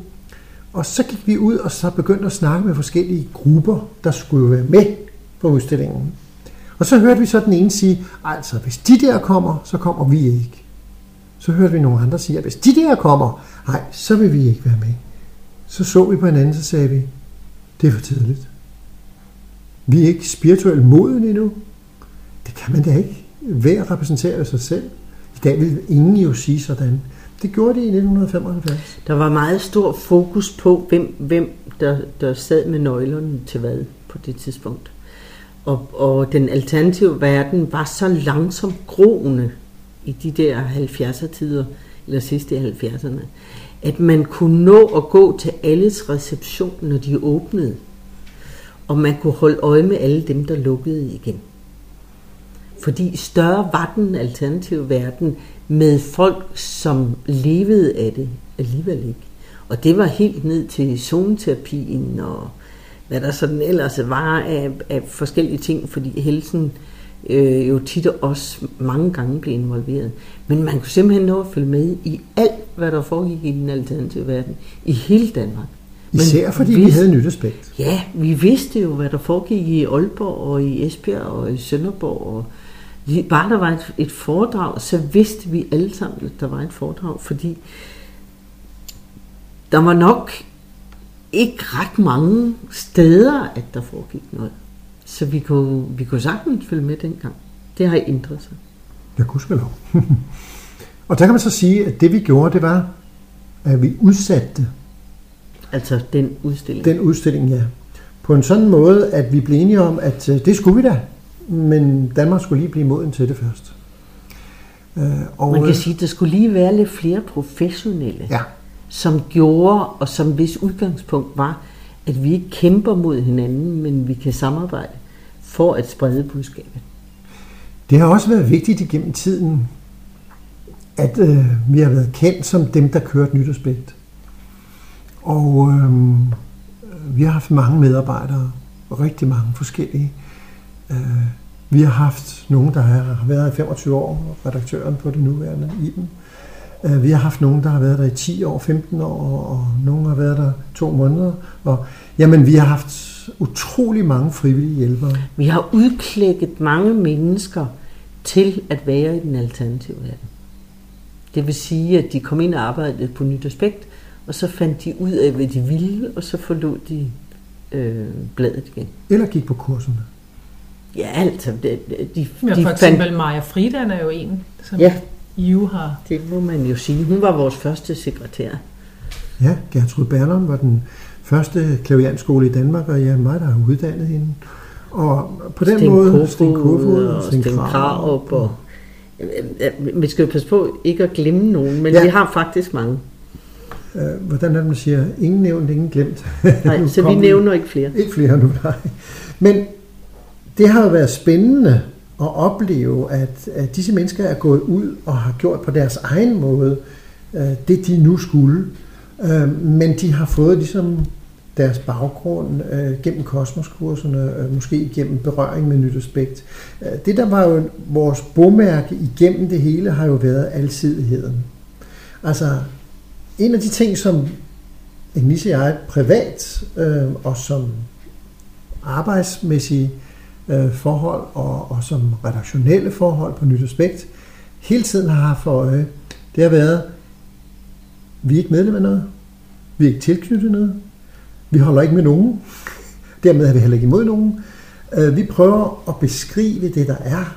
Og så gik vi ud og så begyndte at snakke med forskellige grupper, der skulle være med på udstillingen. Og så hørte vi så den ene sige, altså hvis de der kommer, så kommer vi ikke. Så hørte vi nogle andre sige, at hvis de der kommer, nej, så vil vi ikke være med. Så så vi på hinanden, så sagde vi, det er for tidligt. Vi er ikke spirituelt moden endnu. Det kan man da ikke. Hver repræsenterer sig selv. I dag vil ingen jo sige sådan. Det gjorde de i 1975. Der var meget stor fokus på, hvem, hvem der, der sad med nøglerne til hvad på det tidspunkt. Og, og den alternative verden var så langsomt groende i de der 70'er tider, eller sidste i 70'erne, at man kunne nå at gå til alles reception, når de åbnede. Og man kunne holde øje med alle dem, der lukkede igen. Fordi større var den alternative verden med folk, som levede af det alligevel ikke. Og det var helt ned til zoneterapien og hvad der sådan ellers var af, af forskellige ting, fordi helsen øh, jo tit og også mange gange blev involveret. Men man kunne simpelthen nå at følge med i alt, hvad der foregik i den alternative verden, i hele Danmark. Især Men fordi vi vidste- havde nytårspægt. Ja, vi vidste jo, hvad der foregik i Aalborg og i Esbjerg og i Sønderborg. Og lige- bare der var et, et foredrag, så vidste vi alle sammen, at der var et foredrag, fordi der var nok ikke ret mange steder, at der foregik noget. Så vi kunne, vi kunne sagtens følge med dengang. Det har ændret sig. Jeg kunne lov. og der kan man så sige, at det vi gjorde, det var, at vi udsatte Altså den udstilling. den udstilling, ja. På en sådan måde, at vi blev enige om, at øh, det skulle vi da. Men Danmark skulle lige blive moden til det først. Øh, og, Man kan øh, sige, at der skulle lige være lidt flere professionelle. Ja, som gjorde, og som hvis udgangspunkt var, at vi ikke kæmper mod hinanden, men vi kan samarbejde for at sprede budskabet. det har også været vigtigt igennem tiden, at øh, vi har været kendt som dem, der kørte nytårsbælt. Og øh, vi har haft mange medarbejdere, rigtig mange forskellige. Øh, vi har haft nogen, der har været i 25 år, redaktøren på det nuværende i vi har haft nogen, der har været der i 10 år, 15 år, og nogen har været der to måneder. Og, jamen, vi har haft utrolig mange frivillige hjælpere. Vi har udklækket mange mennesker til at være i den alternative verden. Det vil sige, at de kom ind og arbejdede på Nyt Aspekt, og så fandt de ud af, hvad de ville, og så forlod de øh, bladet igen. Eller gik på kurserne. Ja, altså, de, de, Ja, de for eksempel Maja Friedan er jo en, som Ja. I jo har. Det må man jo sige. Hun var vores første sekretær. Ja, Gertrud Berlon var den første klavianskole i Danmark, og jeg er mig, der har uddannet hende. Og på den Sten måde, Kofod Sten Kofod og Sten Krarup. Og, vi skal jo passe på ikke at glemme nogen, men Ja. ja. vi har faktisk mange. Øh, hvordan er det, man siger? Ingen nævnt, ingen glemt. Nej, så vi nævner ikke flere. Ikke flere nu, nej. Men det har været spændende at opleve, at, at disse mennesker er gået ud og har gjort på deres egen måde øh, det, de nu skulle. Øh, men de har fået ligesom deres baggrund øh, gennem kosmoskurserne, øh, måske gennem berøring med nyt aspekt. Øh, det, der var jo vores bomærke igennem det hele, har jo været alsidigheden. Altså, en af de ting, som Agnese og jeg privat øh, og som arbejdsmæssige øh, forhold og, og som redaktionelle forhold på Nyt Aspekt hele tiden har haft for øje, det har været, vi er ikke medlem af noget, vi er ikke tilknyttet noget, vi holder ikke med nogen, dermed er vi heller ikke imod nogen. Øh, vi prøver at beskrive det, der er,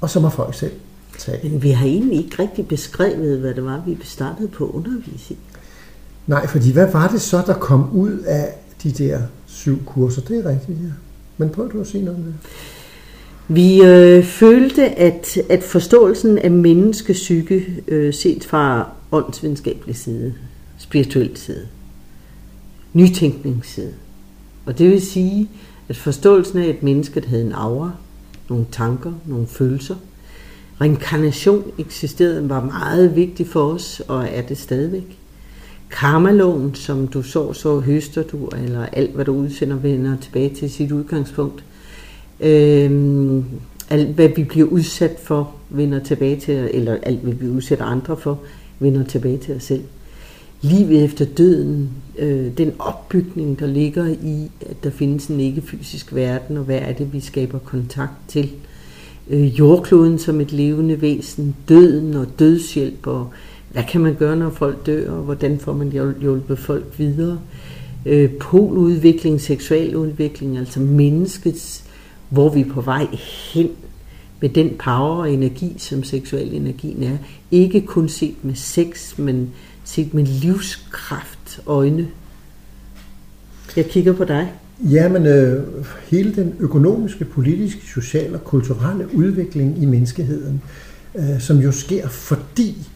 og så må folk selv tage. Men vi har egentlig ikke rigtig beskrevet, hvad det var, vi startede på i. Nej, fordi hvad var det så, der kom ud af de der syv kurser? Det er rigtigt, ja. Men prøv du at sige noget om det. Vi øh, følte, at, at forståelsen af menneskesyke øh, set fra åndsvidenskabelig side, spirituel side, nytænkningsside, og det vil sige, at forståelsen af, at mennesket havde en aura, nogle tanker, nogle følelser, reinkarnation eksisterede, var meget vigtig for os, og er det stadigvæk. Karmaloven, som du så, så høster du, eller alt, hvad du udsender, vender tilbage til sit udgangspunkt. Øhm, alt, hvad vi bliver udsat for, vender tilbage til, eller alt, hvad vi udsætter andre for, vender tilbage til os selv. Livet efter døden, øh, den opbygning, der ligger i, at der findes en ikke-fysisk verden, og hvad er det, vi skaber kontakt til. Øh, jordkloden som et levende væsen, døden og dødshjælp, og hvad kan man gøre, når folk dør, og hvordan får man hjulpet folk videre. Øh, poludvikling, seksualudvikling, altså menneskets, hvor vi er på vej hen med den power og energi, som seksuel energien er. Ikke kun set med sex, men set med livskraft øjne. Jeg kigger på dig. Jamen, øh, hele den økonomiske, politiske, sociale og kulturelle udvikling i menneskeheden, øh, som jo sker fordi,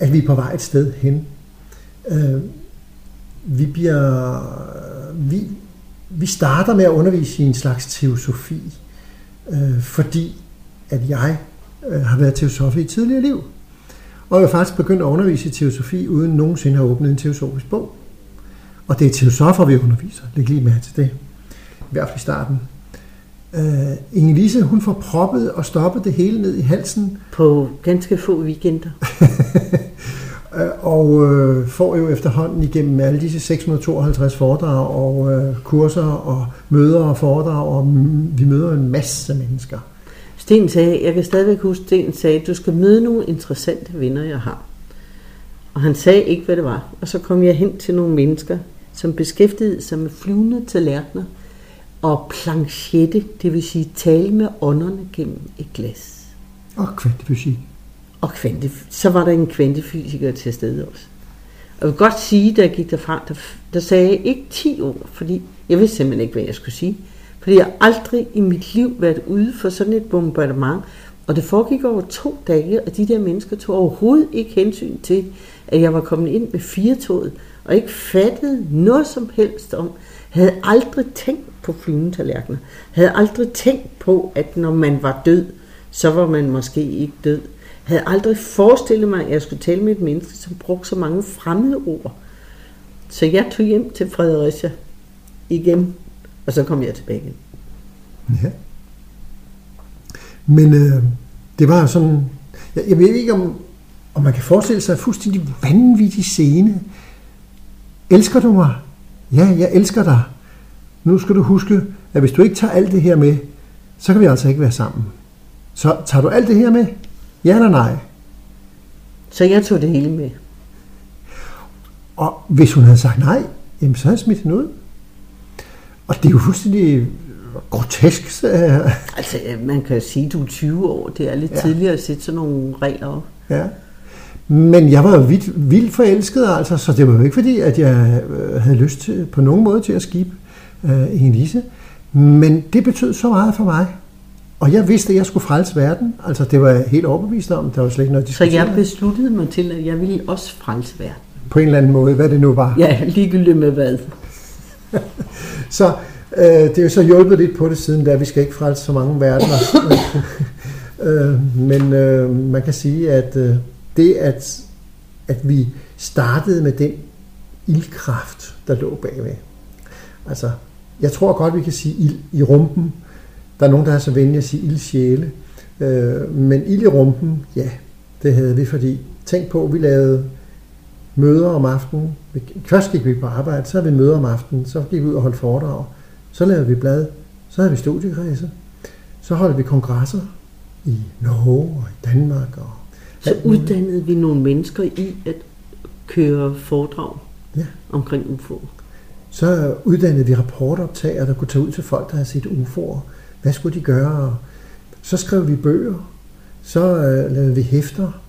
at vi er på vej et sted hen. Øh, vi bliver... Vi, vi starter med at undervise i en slags teosofi, øh, fordi at jeg øh, har været teosof i et tidligere liv. Og jeg har faktisk begyndt at undervise i teosofi, uden nogensinde at have åbnet en teosofisk bog. Og det er teosofer, vi underviser. Læg lige mærke til det. I hvert fald i starten. Uh, Inge-Lise, hun får proppet og stoppet det hele ned i halsen, På ganske få weekender. øh, og uh, får jo efterhånden igennem alle disse 652 foredrag og uh, kurser og møder og foredrag, og vi møder en masse mennesker. Sten sagde, jeg kan stadigvæk huske, Sten sagde, du skal møde nogle interessante venner, jeg har. Og han sagde ikke, hvad det var. Og så kom jeg hen til nogle mennesker, som beskæftigede sig med flyvende tallerkener og planchette, det vil sige tale med ånderne gennem et glas. Og kvantefysik. Og kvante, så var der en kvantefysiker til stede også. Og jeg vil godt sige, da jeg gik derfra, der, der sagde jeg ikke 10 ord, fordi jeg vidste simpelthen ikke, hvad jeg skulle sige. Fordi jeg aldrig i mit liv været ude for sådan et bombardement, og det foregik over to dage, og de der mennesker tog overhovedet ikke hensyn til, at jeg var kommet ind med firetoget, og ikke fattede noget som helst om, havde aldrig tænkt på flynetallerkener. havde aldrig tænkt på, at når man var død, så var man måske ikke død. Havde aldrig forestillet mig, at jeg skulle tale med et menneske, som brugte så mange fremmede ord. Så jeg tog hjem til Fredericia igen, og så kom jeg tilbage igen. Ja. Men øh, det var sådan... Jeg, jeg ved ikke, om, om man kan forestille sig en fuldstændig vanvittig scene. Elsker du mig? Ja, jeg elsker dig. Nu skal du huske, at hvis du ikke tager alt det her med, så kan vi altså ikke være sammen. Så tager du alt det her med? Ja eller nej? Så jeg tog det hele med. Og hvis hun havde sagt nej, jamen så havde jeg smidt hende ud. Og det er jo fuldstændig grotesk. så- Altså, man kan sige, at du er 20 år. Det er lidt Ja. ja. tidligere at sætte sådan nogle regler op. Ja. Men jeg var jo vildt, vildt forelsket, altså, så det var jo ikke fordi, at jeg øh, havde lyst til, på nogen måde til at skibe øh, Elise. Men det betød så meget for mig. Og jeg vidste, at jeg skulle frelse verden. Altså, det var jeg helt overbevist om. Der var slet ikke noget Så jeg besluttede mig til, at jeg ville også frelse verden. På en eller anden måde, hvad det nu var. Ja, ligegyldigt med hvad. Så øh, det er jo så hjulpet lidt på det siden, da vi skal ikke frelse så mange verdener. øh, men øh, man kan sige, at øh, det, at, at vi startede med den ildkraft, der lå bagved. Altså, jeg tror godt, vi kan sige ild i rumpen. Der er nogen, der er så venlige at sige ildsjæle. Øh, men ild i rumpen, ja, det havde vi, fordi tænk på, vi lavede møder om aftenen. Først gik vi på arbejde, så havde vi møder om aftenen, så gik vi ud og holdt foredrag. Så lavede vi blad, så havde vi studiekredse. Så holdt vi kongresser i Norge og i Danmark. Og Så uddannede vi nogle mennesker i at køre foredrag Ja. omkring UFO. Så uddannede vi rapportoptager, der kunne tage ud til folk, der havde set UFO'er. Hvad skulle de gøre? Så skrev vi bøger. Så øh, lavede vi hæfter.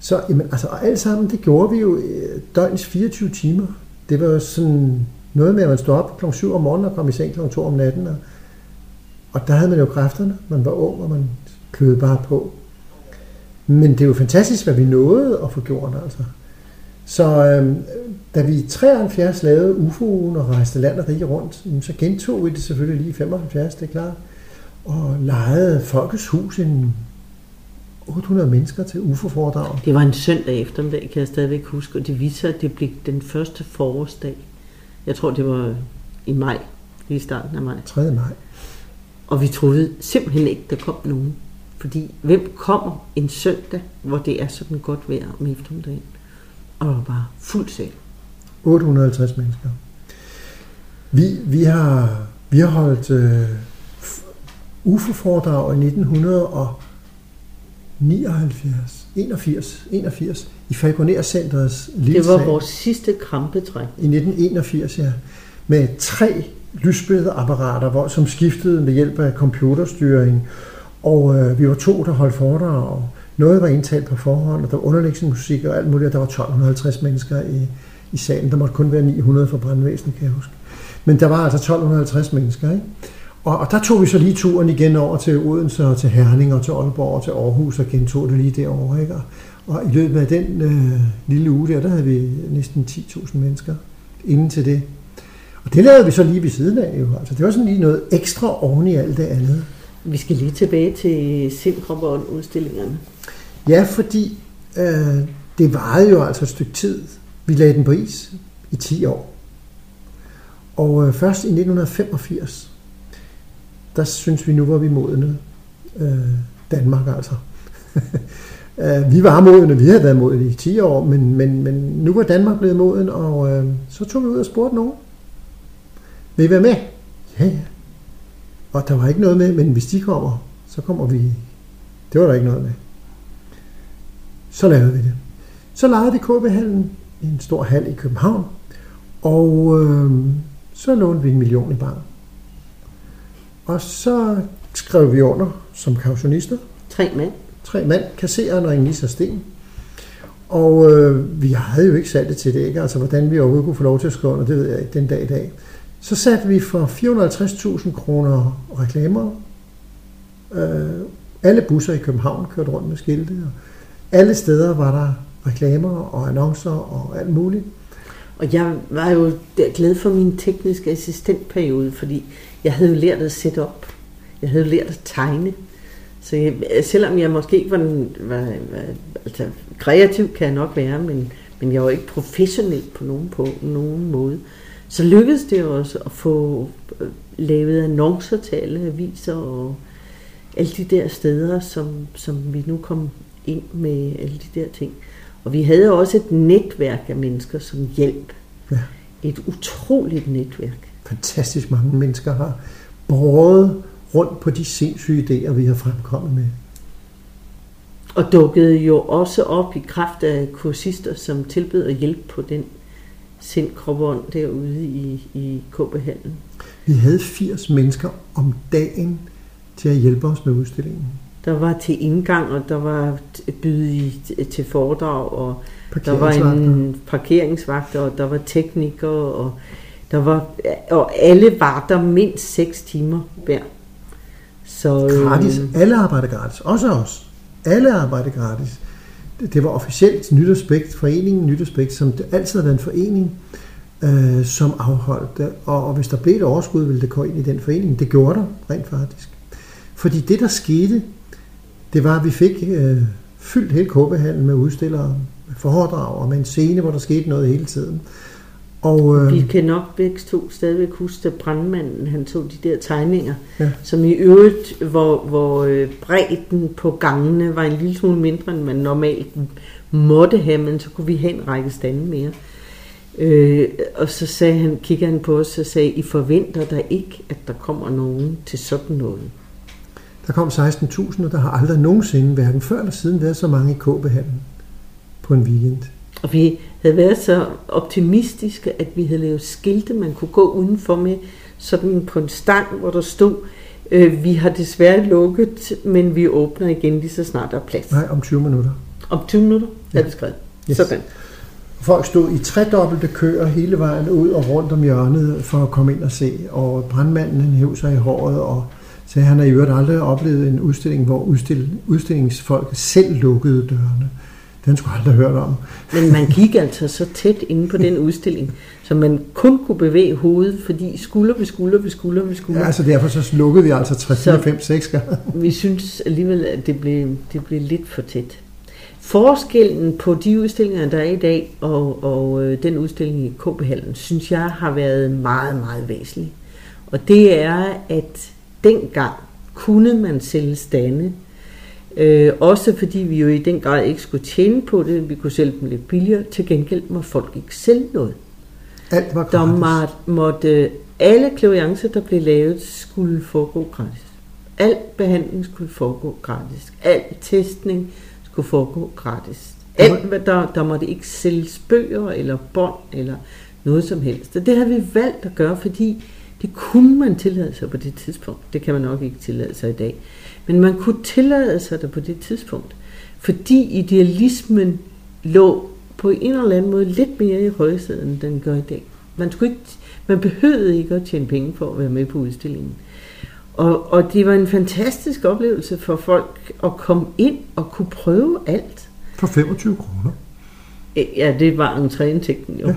Så jamen, altså, og alt sammen, det gjorde vi jo øh, døgns 24 timer. Det var jo sådan noget med, at man stod op kl. 7 om morgenen og kom i seng kl. 2 om natten. Og, og der havde man jo kræfterne. Man var ung, og man kløede bare på. Men det er jo fantastisk, hvad vi nåede at få gjort, altså. Så øh, da vi i 73 lavede UFO'en og rejste land og rige rundt, så gentog vi det selvfølgelig lige i 75, det er klart. Og lejede Folkets Hus en 800 mennesker til UFO-foredrag. Det var en søndag eftermiddag, kan jeg stadigvæk huske, og det viser, at det blev den første forårsdag. Jeg tror, det var i maj, lige starten af maj. 3. maj. Og vi troede simpelthen ikke, der kom nogen. Fordi hvem kommer en søndag, hvor det er sådan godt vejr om eftermiddagen? Og var bare fuld sal. 850 mennesker. Vi, vi, har, vi har holdt øh, UFO-foredrag i 1979, 81, 81 i Falconer Centerets lille Det var sal. vores sidste krampetræk. i 1981, ja, med tre lysbilledeapparater, hvor, som skiftede med hjælp af computerstyring. Og øh, vi var to, der holdt foredrag. Noget var indtalt på forhånd, og der var underlægningsmusik og alt muligt, og der var 1250 mennesker i, i salen. Der måtte kun være 900 for brandvæsenet, kan jeg huske. Men der var altså 1250 mennesker, ikke? Og, og der tog vi så lige turen igen over til Odense og til Herning og til Aalborg og til Aarhus og gentog det lige derovre, ikke? Og, og i løbet af den øh, lille uge der, der havde vi næsten 10.000 mennesker inden til det. Og det lavede vi så lige ved siden af jo. Altså, det var sådan lige noget ekstra oven i alt det andet. Vi skal lige tilbage til Sindkrop og udstillingerne. Ja, fordi øh, det varede jo altså et stykke tid. Vi lagde den på is i 10 år. Og øh, først i 1985, der synes vi nu var vi modne. Øh, Danmark altså. Øh, vi var modne, vi havde været modne i 10 år, men, men, men nu var Danmark blevet moden, og øh, så tog vi ud og spurgte nogen. Vil I være med? Ja, ja. Og der var ikke noget med, men hvis de kommer, så kommer vi. Det var der ikke noget med. Så lavede vi det. Så lejede vi KB-hallen, en stor hal i København, og øh, så lånte vi en million i bank. Og så skrev vi under som kautionister, Tre mænd. tre mand, kasseren og en Lisa Sten. Og øh, vi havde jo ikke salget til det, ikke? Altså, hvordan vi overhovedet kunne få lov til at skrive under, det ved jeg ikke den dag i dag. Så satte vi for 450.000 kroner reklamer. Øh, alle busser i København kørte rundt med skilte, og alle steder var der reklamer og annoncer og alt muligt. Og jeg var jo glad for min tekniske assistentperiode, fordi jeg havde jo lært at sætte op. Jeg havde jo lært at tegne. Så jeg, selvom jeg måske ikke var, den, var, var altså, kreativ, kan jeg nok være, men, men jeg var ikke professionel på nogen, på nogen måde, så lykkedes det også at få øh, lavet annoncer til alle aviser og alle de der steder, som, som vi nu kom ind med alle de der ting. Og vi havde også et netværk af mennesker som hjælp. Ja. Et utroligt netværk. Fantastisk mange mennesker har båret rundt på de sindssyge idéer, vi har fremkommet med. Og dukkede jo også op i kraft af kursister, som tilbød at hjælpe på den sind, krop derude i, i KB-hallen. Vi havde 80 mennesker om dagen til at hjælpe os med udstillingen. Der var til indgang, og der var byde i, til foredrag, og der var en parkeringsvagt, og der var teknikere, og der var, og alle var der mindst 6 timer hver. Så, øh, Gratis. Alle arbejder gratis. Også os. Alle arbejder gratis. Det, var officielt Nytårspægt, foreningen Nytårspægt, som det altid har været en forening, øh, som afholdt det. Og, og hvis der blev et overskud, ville det gå ind i den forening. Det gjorde der rent faktisk. Fordi det, der skete, det var, at vi fik øh, fyldt hele kåbehallen med udstillere, med foredrag og med en scene, hvor der skete noget hele tiden. Og, øh, Vi kan nok begge to stadigvæk huske, at brandmanden han tog de der tegninger, Ja. ja. som i øvrigt, hvor, hvor øh, bredden på gangene var en lille smule mindre, end man normalt måtte have, men så kunne vi have en række stande mere. Øh, og så sagde han, kigger han på os og sagde, I forventer der ikke, at der kommer nogen til sådan noget. Der kom 16.000, og der har aldrig nogensinde, hverken før eller siden, været så mange i KB-hallen på en weekend. Og vi havde været så optimistiske, at vi havde lavet skilte, man kunne gå udenfor med, sådan på en stang, hvor der stod, øh, vi har desværre lukket, men vi åbner igen lige så snart der er plads. Nej, om 20 minutter. Om 20 minutter Ja. er det skrevet. Yes. Sådan. Folk stod i tredobbelte køer hele vejen ud og rundt om hjørnet for at komme ind og se. Og brandmanden han hæv sig i håret og at han har i øvrigt aldrig oplevet en udstilling, hvor udstil, udstillingsfolk selv lukkede dørene. Den skulle jeg aldrig have hørt om. Men man gik altså så tæt inde på den udstilling, så man kun kunne bevæge hovedet, fordi skulder ved skulder ved skulder ved skulder. Ja, altså derfor så lukkede vi altså 3, 4, Så- 5, 6 gange. Vi synes alligevel, at det blev, det blev lidt for tæt. Forskellen på de udstillinger, der er i dag, og, og øh, den udstilling i KB-hallen, synes jeg har været meget, meget væsentlig. Og det er, at dengang kunne man sælge stande, øh, også fordi vi jo i den grad ikke skulle tjene på det, vi kunne sælge dem lidt billigere, til gengæld må folk ikke sælge noget. Alt var Der gratis. måtte, måtte alle klaviancer, der blev lavet, skulle foregå gratis. Al behandling skulle foregå gratis. Al testning skulle foregå gratis. Alt, hvad der, der måtte ikke sælges bøger eller bånd eller noget som helst. Og det har vi valgt at gøre, fordi det kunne man tillade sig på det tidspunkt. Det kan man nok ikke tillade sig i dag. Men man kunne tillade sig det på det tidspunkt. Fordi idealismen lå på en eller anden måde lidt mere i højsædet, end den gør i dag. Man, skulle ikke, man behøvede ikke at tjene penge for at være med på udstillingen. Og, og det var en fantastisk oplevelse for folk at komme ind og kunne prøve alt. For 25 kroner. Ja, det var entréindtægten jo. Ja.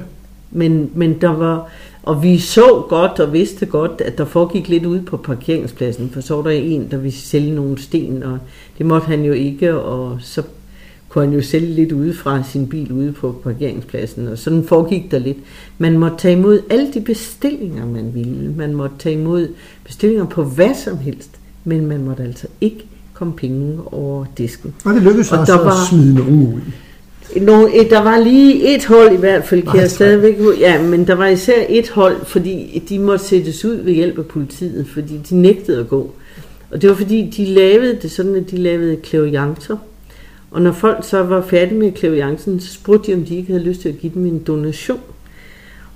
Men, men der var, og vi så godt og vidste godt, at der foregik lidt ude på parkeringspladsen, for så var der en, der ville sælge nogle sten, og det måtte han jo ikke, og så kunne han jo sælge lidt ude fra sin bil ude på parkeringspladsen, og sådan foregik der lidt. Man måtte tage imod alle de bestillinger, man ville. Man måtte tage imod bestillinger på hvad som helst, men man måtte altså ikke komme penge over disken. Og det lykkedes Og også der at var- smide nogen ud. Nå, eh, der var lige et hold i hvert fald, kan Nej, jeg stadigvæk Ja, men der var især et hold, fordi de måtte sættes ud ved hjælp af politiet, fordi de nægtede at gå. Og det var fordi, de lavede det sådan, at de lavede klaviancer. Og når folk så var færdige med klaviancen, så spurgte de, om de ikke havde lyst til at give dem en donation.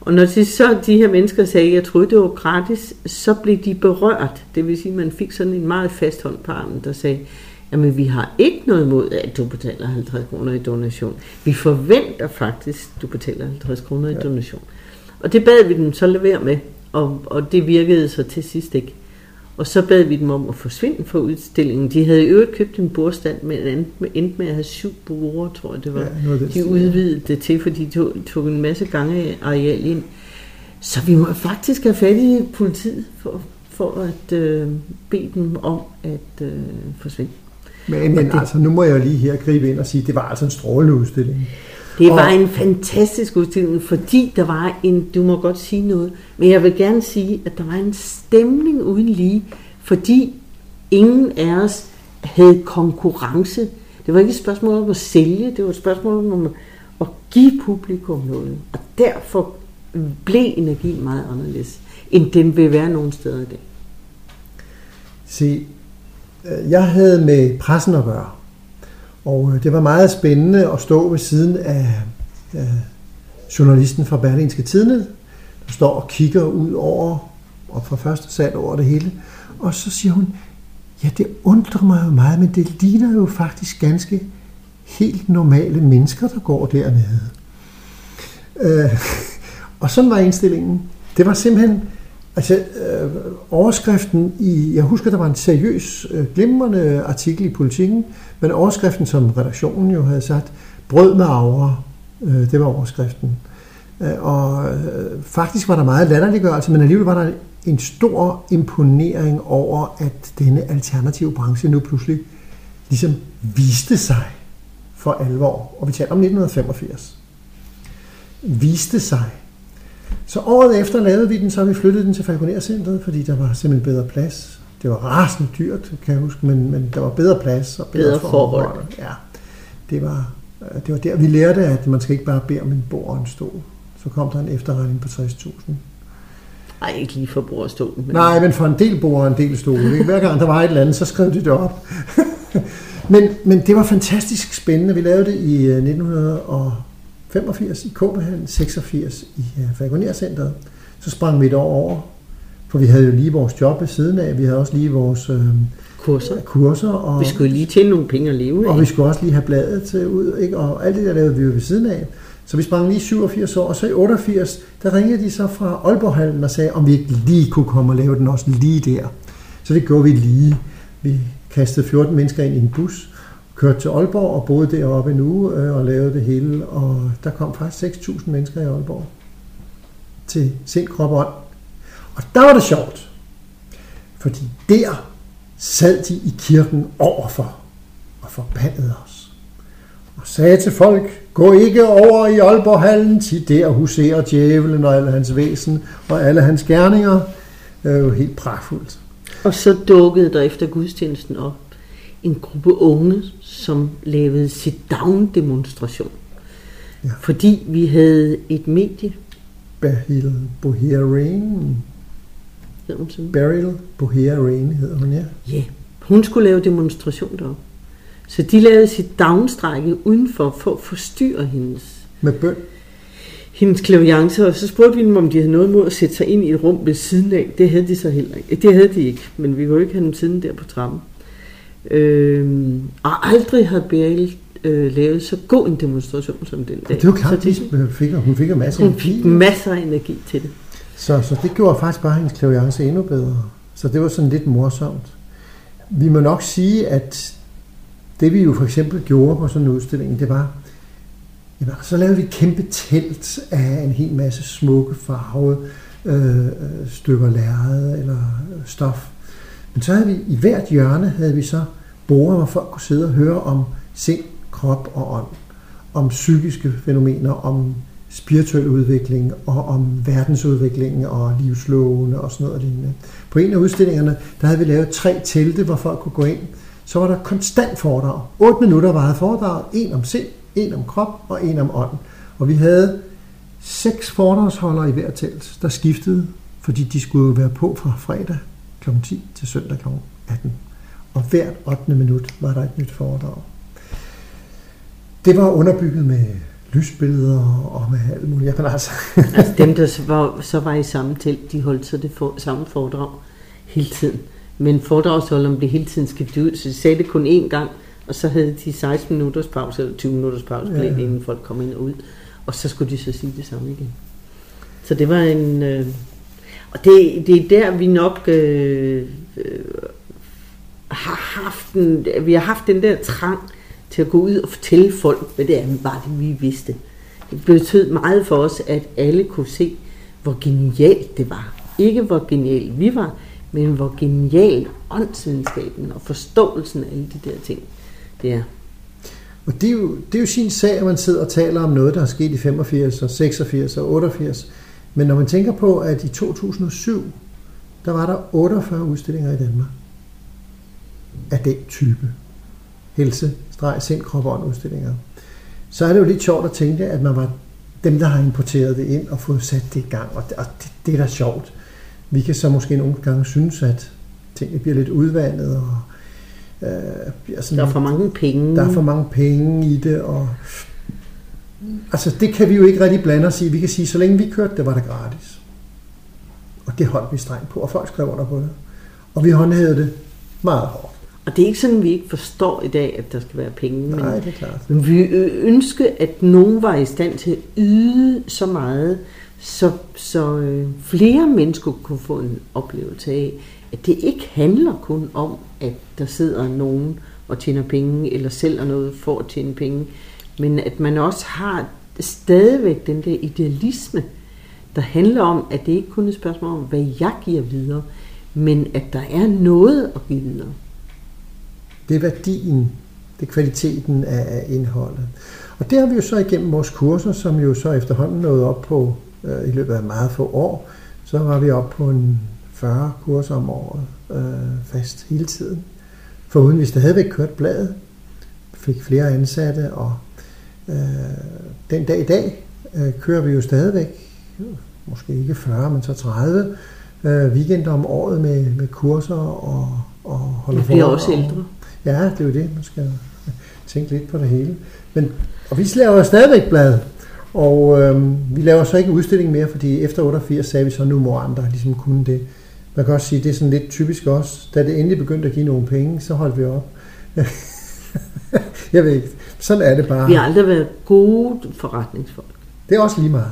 Og når de så de her mennesker sagde, at jeg troede, det var gratis, så blev de berørt. Det vil sige, at man fik sådan en meget fast hånd på armen, der sagde, jamen vi har ikke noget imod, at du betaler 50 kroner i donation. Vi forventer faktisk, at du betaler 50 kroner i donation. Og det bad vi dem så levere med, og, og det virkede så til sidst ikke. Og så bad vi dem om at forsvinde fra udstillingen. De havde i øvrigt købt en bordstand, men endte med, at have syv borde, tror jeg det var. Ja, den de ja. udvidede det til, fordi de tog, tog en masse gange areal ind. Så vi må faktisk have fat i politiet for, for at øh, bede dem om at øh, forsvinde. Men, men det- altså, nu må jeg lige her gribe ind og sige, at det var altså en strålende udstilling. Det Og- var en fantastisk udstilling, fordi der var en, du må godt sige noget, men jeg vil gerne sige, at der var en stemning uden lige, fordi ingen af os havde konkurrence. Det var ikke et spørgsmål om at sælge, det var et spørgsmål om at give publikum noget. Og derfor blev energien meget anderledes, end den vil være nogen steder i dag. Se, Øh, jeg havde med pressen at gøre. Og øh, det var meget spændende at stå ved siden af journalisten fra Berlingske Tidene, der står og kigger ud over, og fra første sal over det hele. Og så siger hun, ja, det undrer mig jo meget, men det ligner jo faktisk ganske helt normale mennesker, der går dernede. Øh, og sådan var indstillingen. Det var simpelthen, altså øh, overskriften i, jeg husker, der var en seriøs, øh, glimrende artikel i Politiken, men overskriften, som redaktionen jo havde sat, brød med aura, øh, det var overskriften. Øh, og øh, faktisk var der meget latterliggørelse, men alligevel var der en stor imponering over, at denne alternative branche nu pludselig ligesom viste sig for alvor. Og vi taler om 1985. Viste sig. Så året efter lavede vi den, så vi flyttede den til Falconer-centret, fordi der var simpelthen bedre plads. Det var rasende dyrt, kan jeg huske, men, men der var bedre plads og bedre, Bedre forhold. Ja, det var, øh, det var der, vi lærte, at man skal ikke bare bede om en bord og en stol. Så kom der en efterregning på 60.000. Ej, ikke lige for bordstolen. Men... Nej, men for en del bord og en del stole. Ikke? Hver gang der var et eller andet, så skrev de det op. men, men det var fantastisk spændende. Vi lavede det i øh, 1985 i Copenhagen, 86 i øh, Falconer-centret. Så sprang vi et år over, for vi havde jo lige vores job ved siden af. Vi havde også lige vores øh, Kurser. kurser. Og, Vi skulle lige tjene nogle penge at leve af. og vi skulle også lige have bladet til ud, ikke? og alt det der lavede vi jo ved siden af. Så vi sprang lige 87 år, og så i 88, der ringede de så fra Aalborghallen og sagde, om vi ikke lige kunne komme og lave den også lige der. Så det gjorde vi lige. Vi kastede 14 mennesker ind i en bus, kørte til Aalborg og boede deroppe en uge øh, og lavede det hele. Og der kom faktisk 6.000 mennesker i Aalborg til sind, krop og ånd. Og der var det sjovt, fordi der sad de i kirken overfor og forbandede os. Og sagde til folk, gå ikke over i Aalborghallen, til der huserer djævelen og alle hans væsen og alle hans gerninger. Det er jo helt pragtfuldt. Og så dukkede der efter gudstjenesten op en gruppe unge, som lavede sit-down-demonstration. Ja. Fordi vi havde et medie, Beryl Boherin. hedder hun sådan? Beryl Boherin hedder hun, ja. Ja, hun skulle lave demonstration deroppe. Så de lavede sit downstrække udenfor for at forstyrre hendes, Med bøn. hendes klaviance, og så spurgte vi dem, om de havde noget mod at sætte sig ind i et rum ved siden af. Det havde de så heller ikke. Det havde de ikke, men vi kunne ikke have dem siden der på trappen. Øhm, og aldrig har Beryl øh, lavet så god en demonstration som den dag. Det var klart, så hun fik, hun fik en masse hun energi. fik masser af energi til det. Så, så det gjorde faktisk bare hendes klaviance endnu bedre. Så det var sådan lidt morsomt. Vi må nok sige, at det vi jo for eksempel gjorde på sådan en udstilling, det var, jamen, så lavede vi et kæmpe telt af en hel masse smukke farvede øh, øh, stykker lærred eller øh, stof. Men så havde vi i hvert hjørne havde vi så borde, hvor folk kunne sidde og høre om sind, krop og ånd, om psykiske fænomener, om spirituel udvikling og om verdensudviklingen og livslovene og sådan noget lignende. På en af udstillingerne, der havde vi lavet tre telte, hvor folk kunne gå ind. Så var der konstant foredrag. 8 minutter varede foredrag. En om sind, en om krop og en om ånd. Og vi havde seks foredragsholdere i hver telt, der skiftede, fordi de skulle være på fra fredag kl. 10 til søndag kl. 18. Og hvert 8. minut var der et nyt foredrag. Det var underbygget med lysbilleder og med alt muligt. Men altså, Altså dem, der så var, så var i samme telt, de holdt så det for, samme foredrag hele tiden. Men foredragsholderen blev hele tiden skiftet ud, så de sagde det kun én gang, og så havde de 16 minutters pause, eller 20 minutters pause, ja. ja. inden folk kom ind og ud. Og så skulle de så sige det samme igen. Så det var en... Øh, og det, det er der, vi nok øh, øh, har haft en, vi har haft den der trang til at gå ud og fortælle folk, hvad det er, bare det vi vidste. Det betød meget for os, at alle kunne se, hvor genialt det var. Ikke hvor genial vi var, men hvor genial åndsvidenskaben og forståelsen af alle de der ting, det er. Og det er, jo, det er jo sin sag, at man sidder og taler om noget, der er sket i 85 og 86 og 88. Men når man tænker på, at i 2007, der var der 48 udstillinger i Danmark af den type. Helse, streg, sind, krop og udstillinger. Så er det jo lidt sjovt at tænke, at man var dem, der har importeret det ind og fået sat det i gang. Og det, og det, det er da sjovt. Vi kan så måske nogle gange synes, at tingene bliver lidt udvandet, og øh, bliver sådan, Der er for mange penge. der er for mange penge i det, og altså det kan vi jo ikke rigtig blande os i. Vi kan sige, så længe vi kørte, det var det gratis. Og det holdt vi strengt på, og folk skrev under på det. Og vi håndhævede det meget hårdt. Og det er ikke sådan, vi ikke forstår i dag, at der skal være penge. Men, Nej, det er klart. men vi ø- ønske, at nogen var i stand til at yde så meget, så, så øh, flere mennesker kunne få en oplevelse af, at det ikke handler kun om, at der sidder nogen og tjener penge, eller sælger noget for at tjene penge, men at man også har stadigvæk den der idealisme, der handler om, at det ikke kun er et spørgsmål om, hvad jeg giver videre, men at der er noget at give videre. Det er værdien, det er kvaliteten af, indholdet. Og det har vi jo så igennem vores kurser, som jo så efterhånden nåede op på øh, i løbet af meget få år. Så var vi op på en 40 kurser om året øh, fast hele tiden. For uden vi stadigvæk kørte bladet, fik flere ansatte, og øh, den dag i dag øh, kører vi jo stadigvæk, måske ikke 40, men så 30 øh, weekender om året med, med kurser og, og holde Vi bliver foredrag. også ældre. Ja, det er jo det. Man skal tænke lidt på det hele. Men, og vi laver stadigvæk blad. Og øhm, vi laver så ikke udstilling mere, fordi efter 88 sagde vi så, nu må andre ligesom kunne det. Man kan også sige, det er sådan lidt typisk også. Da det endelig begyndte at give nogle penge, så holdt vi op. Jeg ved ikke. Sådan er det bare. Vi har aldrig været gode forretningsfolk. Det er også lige meget.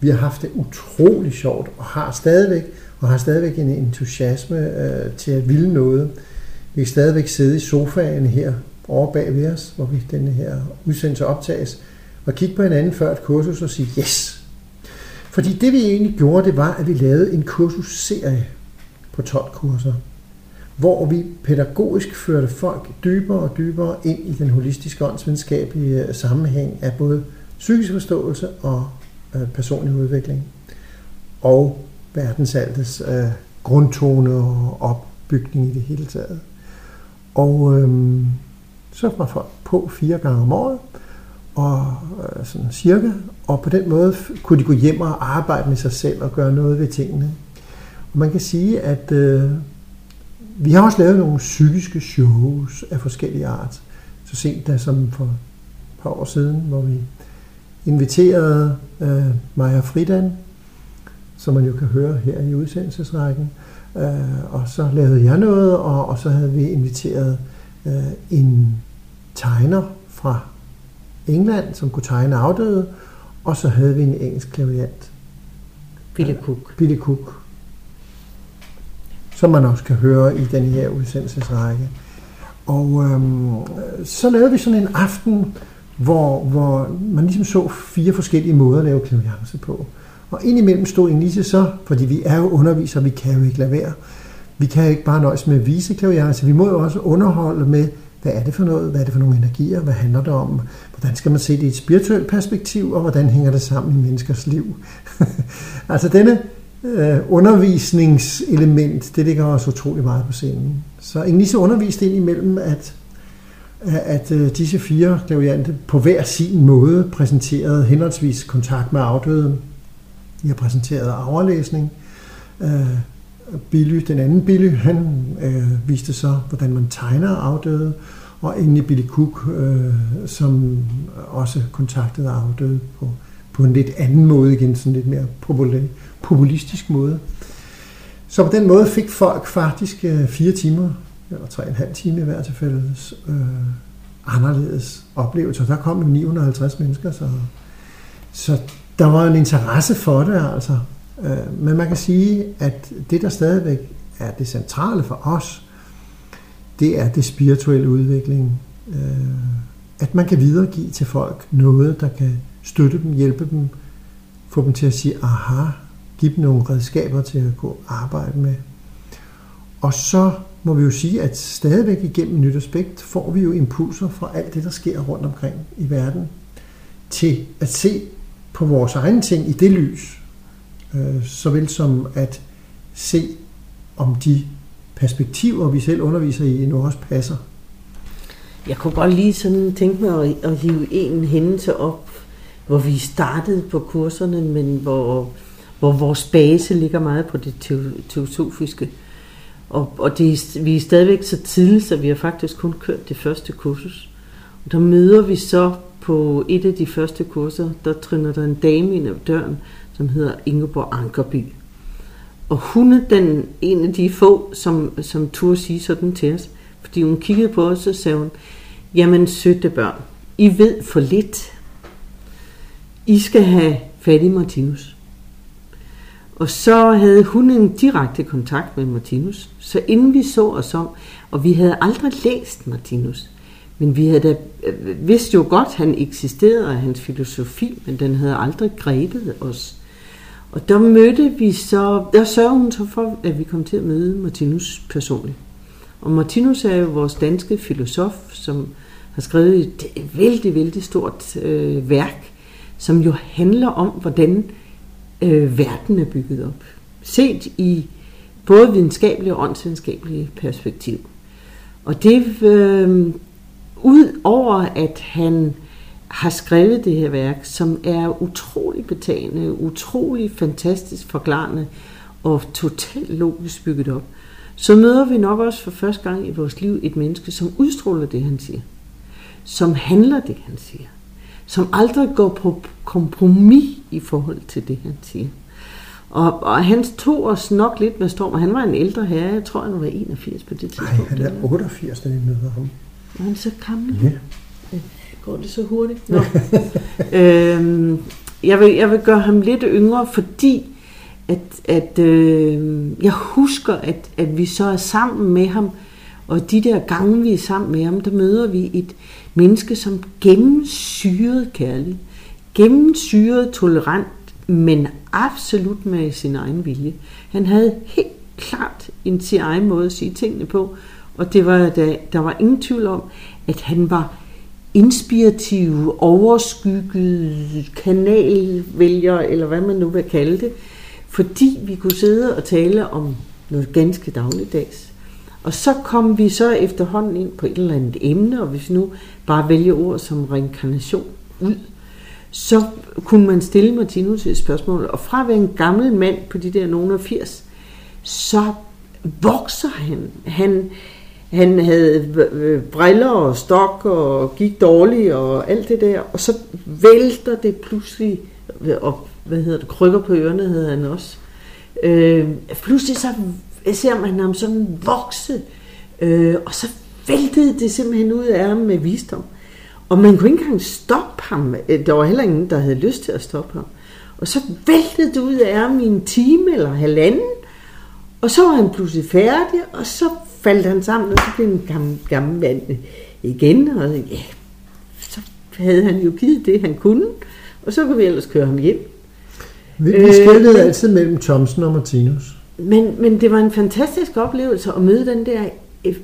Vi har haft det utrolig sjovt, og har stadigvæk, og har stadigvæk en entusiasme øh, til at ville noget. Vi kan stadigvæk sidde i sofaen her over bag ved os, hvor vi denne her udsendelse optages, og kigge på hinanden før et kursus og sige yes. Fordi det vi egentlig gjorde, det var, at vi lavede en kursusserie på 12 kurser, hvor vi pædagogisk førte folk dybere og dybere ind i den holistiske åndsvidenskabelige øh, sammenhæng af både psykisk forståelse og øh, personlig udvikling. Og verdensaltets øh, grundtone og opbygning i det hele taget. Og øh, så var folk på fire gange om året, og øh, sådan cirka, og på den måde kunne de gå hjem og arbejde med sig selv og gøre noget ved tingene. Og man kan sige, at øh, vi har også lavet nogle psykiske shows af forskellige art. Så sent da som for et par år siden, hvor vi inviterede øh, Maja Fridan, som man jo kan høre her i udsendelsesrækken. Øh, og så lavede jeg noget, og, og så havde vi inviteret øh, en tegner fra England, som kunne tegne afdøde, og så havde vi en engelsk klaviant, Ville Cook. Billy Cook, som man også kan høre i den her udsendelsesrække. Og øhm, så lavede vi sådan en aften, hvor, hvor man ligesom så fire forskellige måder at lave klaviance på. Og indimellem stod Inise så, fordi vi er jo undervisere, vi kan jo ikke lade være. Vi kan jo ikke bare nøjes med at vise klaviance, vi må jo også underholde med, hvad er det for noget, hvad er det for nogle energier, hvad handler det om, hvordan skal man se det i et spirituelt perspektiv, og hvordan hænger det sammen i menneskers liv. altså denne øh, undervisningselement, det ligger også utrolig meget på scenen. Så Inglise underviste ind imellem, at, at øh, disse fire klaviante på hver sin måde præsenterede henholdsvis kontakt med afdøde. De har præsenteret aflæsning. Øh, Billy, den anden Billy, han øh, viste så, hvordan man tegner afdøde, og endelig Billy Cook, øh, som også kontaktede afdøde på, på en lidt anden måde igen, sådan lidt mere populistisk måde. Så på den måde fik folk faktisk øh, fire timer, eller tre og en halv time i hvert tilfælde, øh, anderledes oplevelser. Der kom jo 950 mennesker, så, så der var en interesse for det altså. Øh, men man kan sige, at det der stadigvæk er det centrale for os, det er det spirituelle udvikling. Øh, at man kan videregive til folk noget, der kan støtte dem, hjælpe dem, få dem til at sige, aha, give dem nogle redskaber til at gå arbejde med. Og så må vi jo sige, at stadigvæk igennem nyt aspekt får vi jo impulser fra alt det, der sker rundt omkring i verden, til at se på vores egne ting i det lys, øh, såvel som at se, om de perspektiver, vi selv underviser i, nu også passer. Jeg kunne godt lige sådan tænke mig at, at hive en hændelse op, hvor vi startede på kurserne, men hvor, hvor vores base ligger meget på det teosofiske. Og, og det vi er stadigvæk så tidligt, så vi har faktisk kun kørt det første kursus. Og der møder vi så på et af de første kurser, der trinner der en dame ind ad døren, som hedder Ingeborg Ankerby. Og hun er den, en af de få, som, som turde sige sådan til os. Fordi hun kiggede på os og sagde hun, jamen sødte børn, I ved for lidt. I skal have fat i Martinus. Og så havde hun en direkte kontakt med Martinus. Så inden vi så os om, og vi havde aldrig læst Martinus, men vi havde da øh, vidste jo godt, at han eksisterede og hans filosofi, men den havde aldrig grebet os. Og der mødte vi så, der sørgede hun så for, at vi kom til at møde Martinus personligt. Og Martinus er jo vores danske filosof, som har skrevet et vældig, vældig stort øh, værk, som jo handler om, hvordan øh, verden er bygget op. Set i både videnskabelige og åndsvidenskabelige perspektiv. Og det, øh, ud over at han har skrevet det her værk, som er utrolig betagende, utrolig fantastisk forklarende og totalt logisk bygget op, så møder vi nok også for første gang i vores liv et menneske, som udstråler det, han siger. Som handler det, han siger. Som aldrig går på kompromis i forhold til det, han siger. Og, og han tog os nok lidt med storm, og han var en ældre herre, jeg tror, han var 81 på det tidspunkt. Nej, han er 88, da vi møder ham. Er han så gammel? Ja. Går det så hurtigt? Nå. øhm, jeg, vil, jeg vil gøre ham lidt yngre, fordi at, at øh, jeg husker, at, at vi så er sammen med ham, og de der gange, vi er sammen med ham, der møder vi et menneske, som gennemsyret kærlig, gennemsyret tolerant, men absolut med sin egen vilje. Han havde helt klart en sin egen måde at sige tingene på, og det var, der, der var ingen tvivl om, at han var inspirativ, overskygget kanalvælger, eller hvad man nu vil kalde det, fordi vi kunne sidde og tale om noget ganske dagligdags. Og så kom vi så efterhånden ind på et eller andet emne, og hvis nu bare vælge ord som reinkarnation ud, så kunne man stille Martinus et spørgsmål, og fra at være en gammel mand på de der nogen af 80, så vokser han. Han, han havde øh, briller og stok og gik dårligt og alt det der, og så vælter det pludselig, og hvad hedder det, krykker på ørerne havde han også. Øh, pludselig så ser man ham sådan vokse, øh, og så væltede det simpelthen ud af ham med visdom. Og man kunne ikke engang stoppe ham. Der var heller ingen, der havde lyst til at stoppe ham. Og så væltede det ud af ham i en time eller halvanden, og så var han pludselig færdig, og så faldt han sammen, og så blev han gammel, gammel mand igen, og ja, så havde han jo givet det, han kunne, og så kunne vi ellers køre ham hjem. Vi, vi skældede øh, altid mellem Thomsen og Martinus. Men, men det var en fantastisk oplevelse at møde den der øh,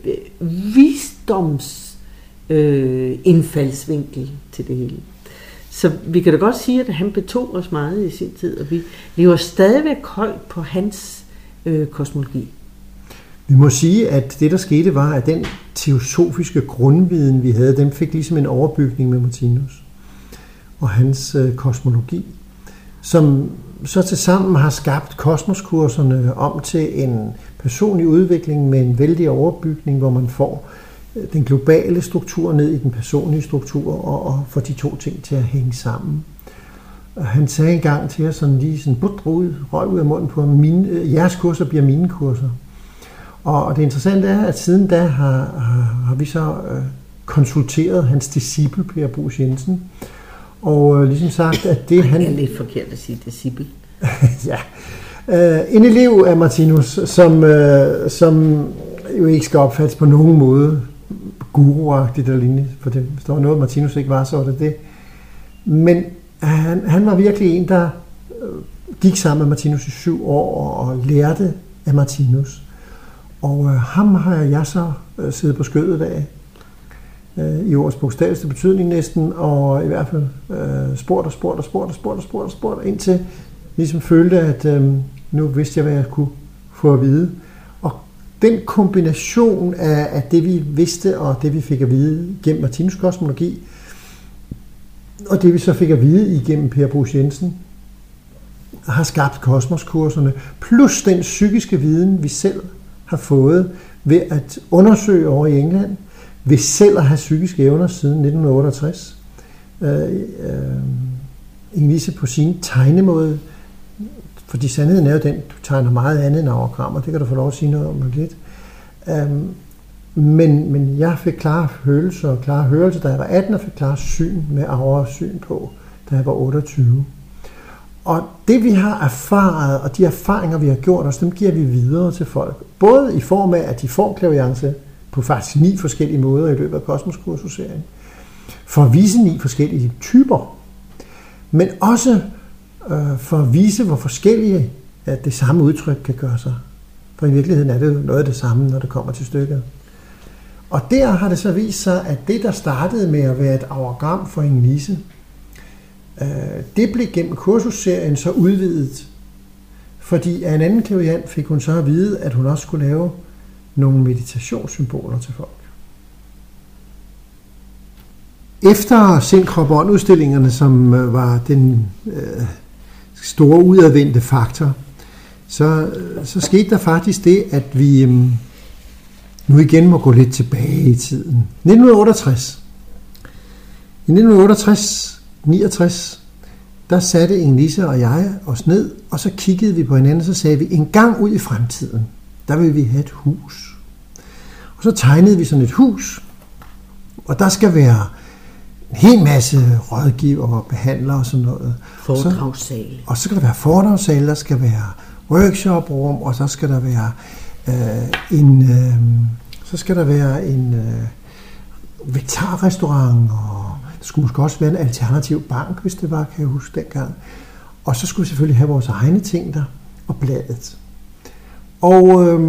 visdoms øh, indfaldsvinkel til det hele. Så vi kan da godt sige, at han betog os meget i sin tid, og vi lever stadigvæk højt på hans øh, kosmologi. Vi må sige, at det, der skete, var, at den teosofiske grundviden, vi havde, den fik ligesom en overbygning med Martinus og hans øh, kosmologi, som så til sammen har skabt kosmoskurserne om til en personlig udvikling med en vældig overbygning, hvor man får øh, den globale struktur ned i den personlige struktur og, og får de to ting til at hænge sammen. Og han sagde engang til os sådan lige sådan, budt ud, røg ud af munden på, mine, øh, jeres kurser bliver mine kurser. Og det interessante er, at siden da har, har, har vi så øh, konsulteret hans disciple, Per Brugs Jensen, og øh, ligesom sagt, at det han... Det er lidt forkert at sige disciple. ja. Øh, en elev af Martinus, som, øh, som jo ikke skal opfattes på nogen måde guruagtigt eller lignende, for det, hvis der var noget, Martinus ikke var, så var det det. Men han, han var virkelig en, der øh, gik sammen med Martinus i syv år og lærte af Martinus. Og øh, ham har jeg så øh, siddet på skødet af, øh, i ordets bogstaveligste betydning næsten, og i hvert fald øh, spurgt og spurgt og spurgt og spurgt og spurgt og spurgt, indtil ligesom følte, at øh, nu vidste jeg, hvad jeg kunne få at vide. Og den kombination af, af det, vi vidste, og det, vi fik at vide gennem Martinus kosmologi, og det, vi så fik at vide igennem Per Brugs Jensen, har skabt kosmoskurserne, plus den psykiske viden, vi selv har fået ved at undersøge over i England, ved selv at have psykiske evner siden 1968. Øh, øh, Inge-Lise på sin tegnemåde, fordi sandheden er jo den, du tegner meget andet end overgrammer, det kan du få lov at sige noget om lidt. Um, men, men jeg fik klare følelser og klare hørelser, da jeg var 18, og fik klare syn med aura-syn på, da jeg var 28. Og det vi har erfaret, og de erfaringer vi har gjort os, dem giver vi videre til folk. Både i form af, at de får klaviance på faktisk ni forskellige måder i løbet af kosmoskursusserien, for at vise ni forskellige typer, men også øh, for at vise, hvor forskellige at det samme udtryk kan gøre sig. For i virkeligheden er det jo noget af det samme, når det kommer til stykket. Og der har det så vist sig, at det, der startede med at være et auragram for en nisse, øh, det blev gennem kursusserien så udvidet. Fordi af en anden klaviant fik hun så at vide, at hun også skulle lave nogle meditationssymboler til folk. Efter Sind, Krop og udstillingerne, som øh, var den øh, store udadvendte faktor, så, øh, så skete der faktisk det, at vi øh, nu igen må gå lidt tilbage i tiden. 1968. I 1968-69, der satte Inge-Lise og jeg os ned, og så kiggede vi på hinanden, og så sagde vi, en gang ud i fremtiden, der vil vi have et hus. Og så tegnede vi sådan et hus, og der skal være en hel masse rådgiver og behandlere og sådan noget. Foredragssale. Og så, og så skal der være foredragssale, der skal være workshoprum, og så skal der være øh, en, øh, så skal der være en øh, vegetarrestaurant, og der skulle måske også være en alternativ bank, hvis det var, kan jeg huske dengang. Og så skulle vi selvfølgelig have vores egne ting der, og bladet. Og øh,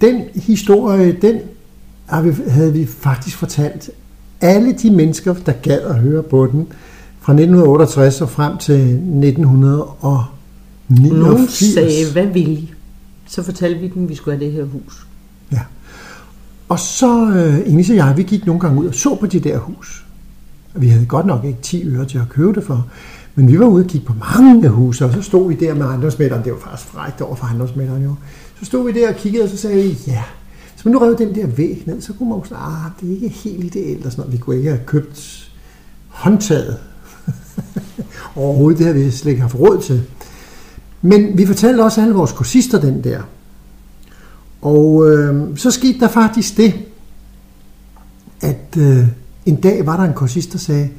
den historie, den havde vi faktisk fortalt alle de mennesker, der gad at høre på den, fra 1968 og frem til 1989. Nogen sagde, hvad vil I? Så fortalte vi dem, at vi skulle have det her hus. Ja. Og så, øh, Inge og jeg, vi gik nogle gange ud og så på de der hus. Vi havde godt nok ikke 10 øre til at købe det for, men vi var ude og kigge på mange huse, og så stod vi der med ejendomsmælderen. Det var faktisk frækt over for ejendomsmælderen jo. Så stod vi der og kiggede, og så sagde vi, ja, hvis man nu rev den der væg ned, så kunne man jo sige, ah, det er ikke helt ideelt, og sådan noget. Vi kunne ikke have købt håndtaget. Overhovedet, det har vi slet ikke haft råd til. Men vi fortalte også alle vores kursister den der. Og øh, så skete der faktisk det, at øh, en dag var der en kursist, der sagde,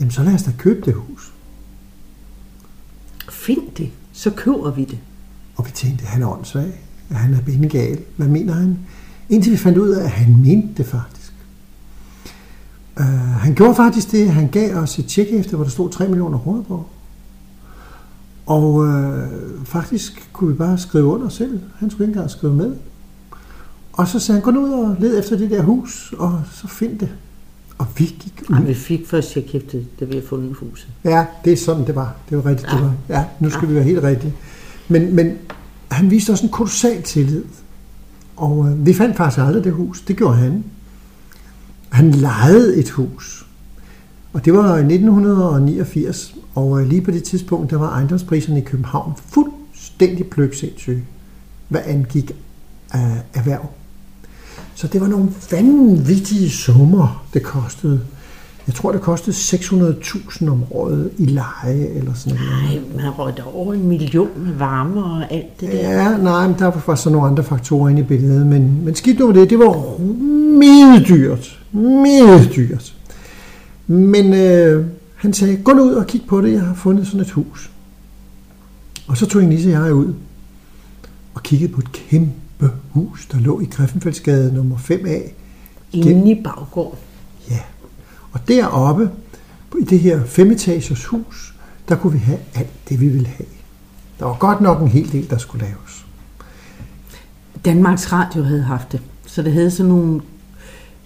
jamen så lad os da købe det hus. Find det, så køber vi det. Og vi tænkte, han er åndssvag, at han er benegal. Hvad mener han? Indtil vi fandt ud af, at han mente det faktisk. Uh, han gjorde faktisk det, han gav os et tjek efter, hvor der stod 3 millioner kroner på. Og øh, faktisk kunne vi bare skrive under selv. Han skulle ikke engang skrive med. Og så sagde han, gå nu ud og led efter det der hus, og så find det. Og vi gik ud. Ej, vi fik først checkhæftet, da vi havde fundet huset. Ja, det er sådan, det var. Det var rigtigt, ja. det var. Ja, nu skal ja. vi være helt rigtige. Men, men han viste også en kolossal tillid. Og øh, vi fandt faktisk aldrig det hus. Det gjorde han. Han lejede et hus. Og det var i 1989, og øh, lige på det tidspunkt, der var ejendomspriserne i København fuldstændig pløksindssyge, hvad angik uh, erhverv. Så det var nogle vanvittige summer, det kostede. Jeg tror, det kostede 600.000 om året i leje eller sådan noget. Nej, man røg der over en million med varme og alt det der. Ja, nej, men der var så nogle andre faktorer inde i billedet. Men, men skidt nu det, det var meget dyrt. Meget dyrt. Men øh, han sagde, gå nu ud og kig på det, jeg har fundet sådan et hus. Og så tog Nisse og jeg ud og kiggede på et kæmpe hus, der lå i Griffenfeldsgade nummer 5A. Inde i baggården. Og deroppe, i det her femetagers hus, der kunne vi have alt det, vi ville have. Der var godt nok en hel del, der skulle laves. Danmarks Radio havde haft det. Så det havde sådan nogle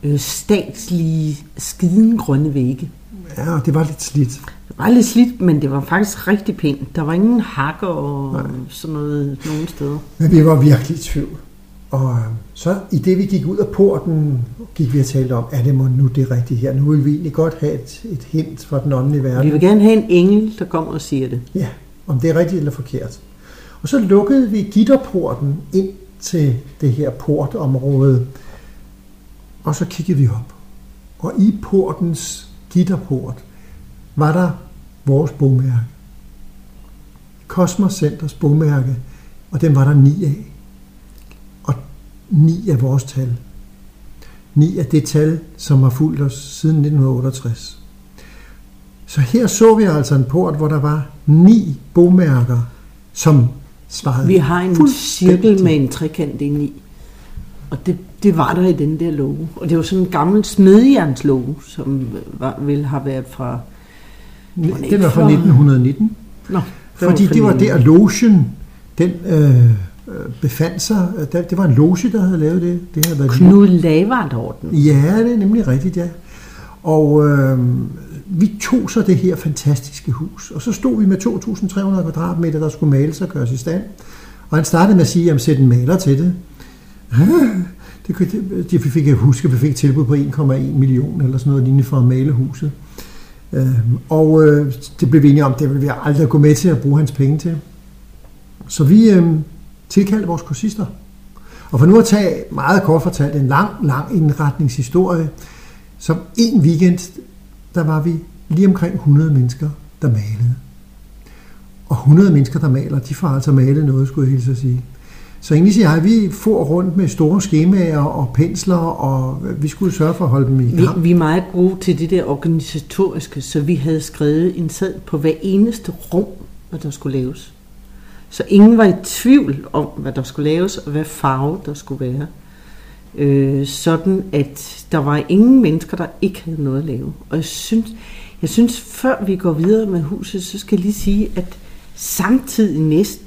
øh, statslige skiden grønne vægge. Ja, og det var lidt slidt. Det var lidt slidt, men det var faktisk rigtig pænt. Der var ingen hakker og Nej. sådan noget nogen steder. Men vi var virkelig i tvivl. Og øh, så i det, vi gik ud af porten, gik vi og talte om, er det nu det rigtige her? Nu vil vi egentlig godt have et, et hint fra den åndelige verden. Vi vil gerne have en engel, der kommer og siger det. Ja, om det er rigtigt eller forkert. Og så lukkede vi gitterporten ind til det her portområde, og så kiggede vi op. Og i portens gitterport var der vores bogmærke. Kosmos Centers bogmærke, og den var der ni af. Ni af vores tal. Ni af det tal, som har fulgt os siden 1968. Så her så vi altså en port, hvor der var ni bogmærker, som svarede Vi har en cirkel med en trekant ind i. Og det, det var der i den der logo. Og det var sådan en gammel smedjernslogo, som var, ville have været fra... Den var fra 1919. Nå, Fordi fra det var 19. der logen, den øh, øh, befandt sig. Der- Det var en loge, der havde lavet det. Det havde været Knud Lavard Orden. Ja, det er nemlig rigtigt, ja. Og øh, vi tog så det her fantastiske hus, og så stod vi med 2.300 kvadratmeter, der skulle males og gøres i stand. Og han startede med at sige, at sæt en maler til det. Det, det vi fik, jeg huske, vi fik et tilbud på 1,1 million eller sådan noget lignende for at male huset. Øh, og øh, det blev vi enige om, det ville vi aldrig gå med til at bruge hans penge til. Så vi øh, tilkaldte vores kursister. Og for nu at tage meget kort fortalt en lang, lang indretningshistorie, så en weekend, der var vi lige omkring 100 mennesker, der malede. Og 100 mennesker, der maler, de får altså malet noget, skulle jeg hilse at sige. Så egentlig siger jeg, vi får rundt med store skemaer og pensler, og vi skulle sørge for at holde dem i Vi, gang. vi er meget gode til det der organisatoriske, så vi havde skrevet en sad på hver eneste rum, hvad der skulle laves. Så ingen var i tvivl om, hvad der skulle laves, og hvad farve der skulle være. Øh, sådan at der var ingen mennesker, der ikke havde noget at lave. Og jeg synes, jeg synes, før vi går videre med huset, så skal jeg lige sige, at samtidig næsten,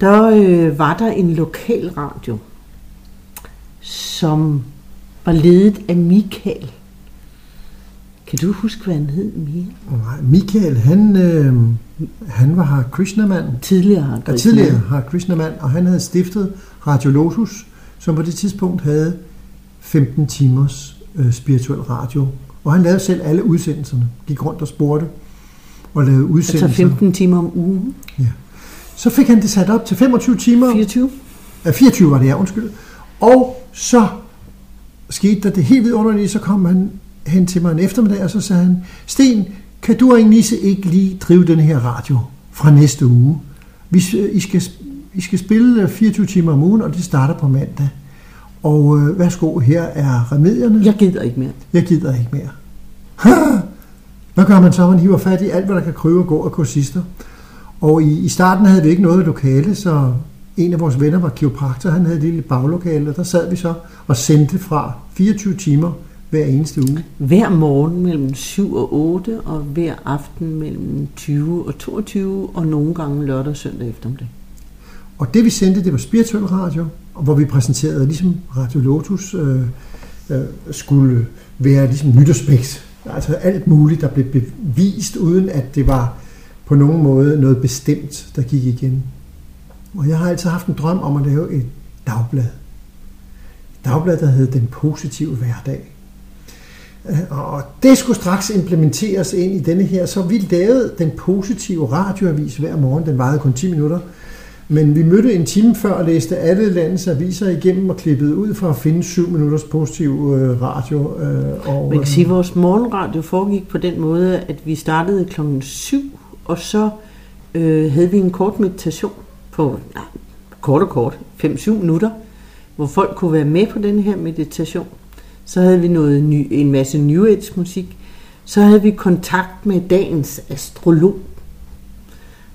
der øh, var der en lokal radio, som var ledet af Michael. Kan du huske, hvad han hed, Michael? Nej, Michael, han, øh, han var her Krishnamand, Tidligere har og tidligere har Krishnamand, og han havde stiftet Radio Lotus, som på det tidspunkt havde 15 timers øh, spirituel radio. Og han lavede selv alle udsendelserne, gik rundt og spurgte og lavede udsendelser. Altså 15 timer om ugen. Så fik han det sat op til 25 timer. 24. Ja, 24 var det, ja, undskyld. Og så skete der det helt vidunderlige, så kom han hen til mig en eftermiddag, og så sagde han, Sten, kan du og Nisse ikke lige drive den her radio fra næste uge? Vi, I, skal, I skal spille 24 timer om ugen, og det starter på mandag. Og øh, værsgo, her er remedierne. Jeg gider ikke mere. Jeg gider ikke mere. Hvad gør man så? Man hiver fat i alt, hvad der kan krybe og gå af kursister. Og i, i starten havde vi ikke noget lokale, så en af vores venner var kiropraktor. Han havde et lille baglokale, og der sad vi så og sendte fra 24 timer hver eneste uge. Hver morgen mellem 7 og 8, og hver aften mellem 20 og 22, og nogle gange lørdag og søndag eftermiddag. Og det vi sendte, det var spirituel radio, hvor vi præsenterede, ligesom Radio Lotus øh, øh, skulle være ligesom nytårsspæks. Altså alt muligt, der blev bevist, uden at det var på nogen måde noget bestemt, der gik igen. Og jeg har altid haft en drøm om at lave et dagblad. Et dagblad, der hed Den Positive Hverdag. Øh, Og det skulle straks implementeres ind i denne her, så vi lavede den positive radioavis hver morgen. Den varede kun 10 minutter. Men vi mødte en time før og læste alle landets aviser igennem og klippede ud for at finde 7 minutters positiv øh, radio. Øh, og, Man kan sige, at vores morgenradio foregik på den måde, at vi startede klokken 7, og så øh, havde vi en kort meditation på nej, kort og kort, 5-7 minutter, hvor folk kunne være med på den her meditation. Så havde vi noget ny, en masse New Age musik. Så havde vi kontakt med dagens astrolog.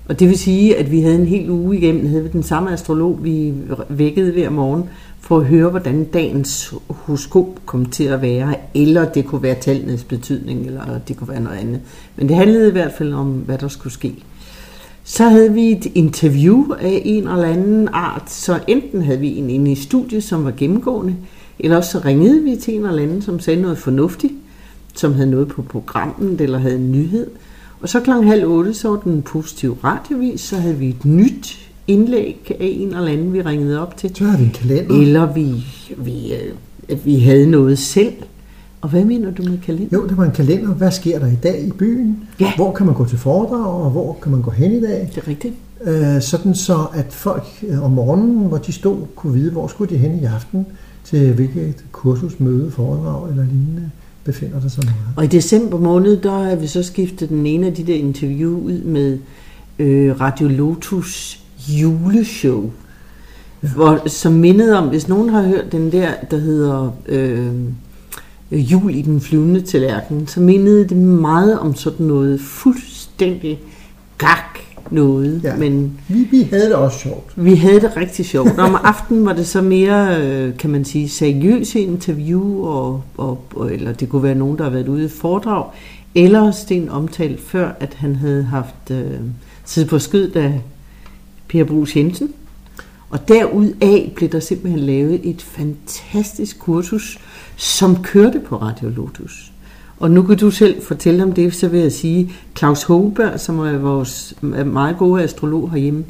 Og det vil sige, at vi havde en hel uge igennem, havde vi den samme astrolog, vi vækkede hver morgen, for at høre, hvordan dagens horoskop kom til at være, eller det kunne være tallenes betydning, eller det kunne være noget andet. Men det handlede i hvert fald om, hvad der skulle ske. Så havde vi et interview af en eller anden art, så enten havde vi en inde i studiet, som var gennemgående, eller også så ringede vi til en eller anden, som sagde noget fornuftigt, som havde noget på programmet, eller havde en nyhed. Og så klokken halv otte, så var den positive radiovis, så havde vi et nyt indlæg af en eller anden, vi ringede op til. Så havde vi en kalender. Eller vi, vi, øh, vi havde noget selv. Og hvad mener du med kalender? Jo, det var en kalender. Hvad sker der i dag i byen? Ja. Hvor kan man gå til foredrag, og hvor kan man gå hen i dag? Det er rigtigt. øh, sådan så at folk øh, om morgenen, hvor de stod, kunne vide, hvor skulle de hen i aften, til hvilket kursus, møde, foredrag eller lignende befinder der sig noget. Og i december måned, der har vi så skiftet den ene af de der interview ud med øh, Radio Lotus juleshow. Ja. Hvor, som mindede om, hvis nogen har hørt den der, der hedder øh, Jul i den flyvende tallerken, så mindede det meget om sådan noget fuldstændig gak noget. Ja. Men Vi, vi havde det også sjovt. vi havde det rigtig sjovt. Om aftenen var det så mere, øh, kan man sige, seriøse interview, og, og, og, eller det kunne være nogen, der har været ude i foredrag, eller Sten omtalt før, at han havde haft øh, siddet på skød af Per Brugs Jensen. Og derudaf blev der simpelthen lavet et fantastisk kursus, som kørte på Radio Lotus. Og nu kan du selv fortælle om det, så vil jeg sige, Claus Holberg, som er vores meget gode astrolog herhjemme,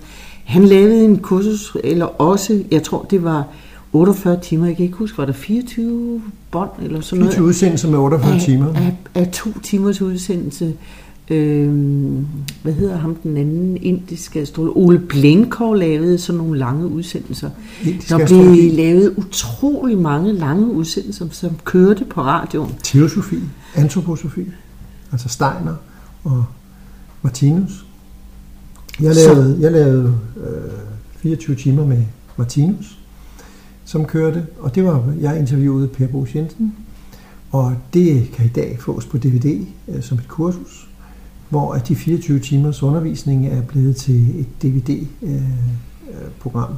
han lavede en kursus, eller også, jeg tror det var 48 timer, jeg kan ikke huske, var der 24 bånd eller sådan noget? 24 udsendelser med 48 af, timer. Af, af to timers udsendelse. Øhm, hvad hedder ham den anden indiske astrolog? Ole Blenkov lavede sådan nogle lange udsendelser. Indisk Der astrologi. blev lavet utrolig mange lange udsendelser, som kørte på radioen. Teosofi, antroposofi, altså Steiner og Martinus. Jeg Så- lavede, jeg lavede øh, 24 timer med Martinus, som kørte, og det var, jeg interviewede Per Brugs Jensen, og det kan i dag fås på DVD øh, som et kursus, hvor at de 24 timers undervisning er blevet til et DVD-program.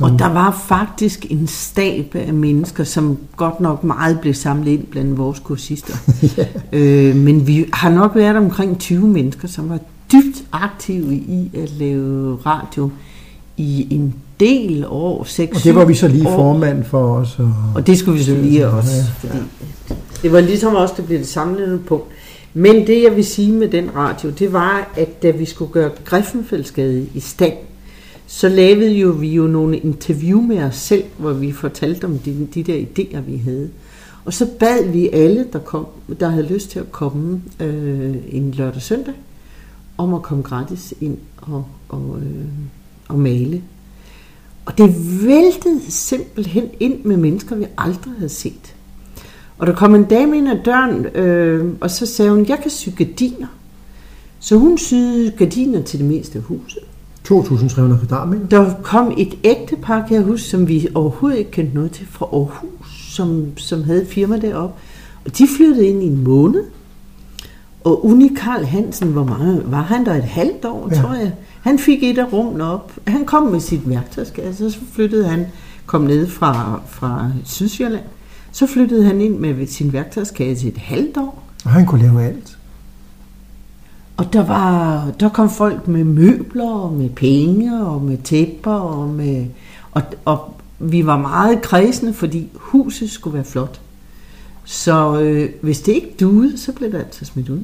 Og der var faktisk en stab af mennesker, som godt nok meget blev samlet ind blandt vores kursister. øh, men vi har nok været omkring 20 mennesker, som var dybt aktive i at lave radio i en del år, 6 og det var vi så lige år. formand for os. Og, Og det skulle vi så lige også, Ja, fordi det var ligesom også, det blev det samlede punkt. Men det, jeg vil sige med den radio, det var, at da vi skulle gøre Griffenfeldsgade i stand, så lavede jo vi jo nogle interview med os selv, hvor vi fortalte om de, de der idéer, vi havde. Og så bad vi alle, der, kom, der havde lyst til at komme øh, en lørdag søndag, om at komme gratis ind og, og, øh, og male. Og det væltede simpelthen ind med mennesker, vi aldrig havde set. Og der kom en dame ind ad døren, øh, og så sagde hun, jeg kan sy gardiner. Så hun syede gardiner til det meste af huset. 2.300 kvadratmeter. Der kom et ægtepar, kan jeg huske, som vi overhovedet ikke kendte noget til, fra Aarhus, som, som havde et firma deroppe. Og de flyttede ind i en måned. Og Uni Karl Hansen, hvor mange var han der et halvt år, ja. tror jeg. Han fik et af rummene op. Han kom med sit værktøjskasse, og så flyttede han, kom ned fra, fra Sydsjælland. Så flyttede han ind med sin værktøjskasse et halvt år. Og han kunne lave alt. Og der, var, der kom folk med møbler, og med penge, og med tæpper, og med... Og, og vi var meget kredsende, fordi huset skulle være flot. Så øh, hvis det ikke duede, så blev det altid smidt ud.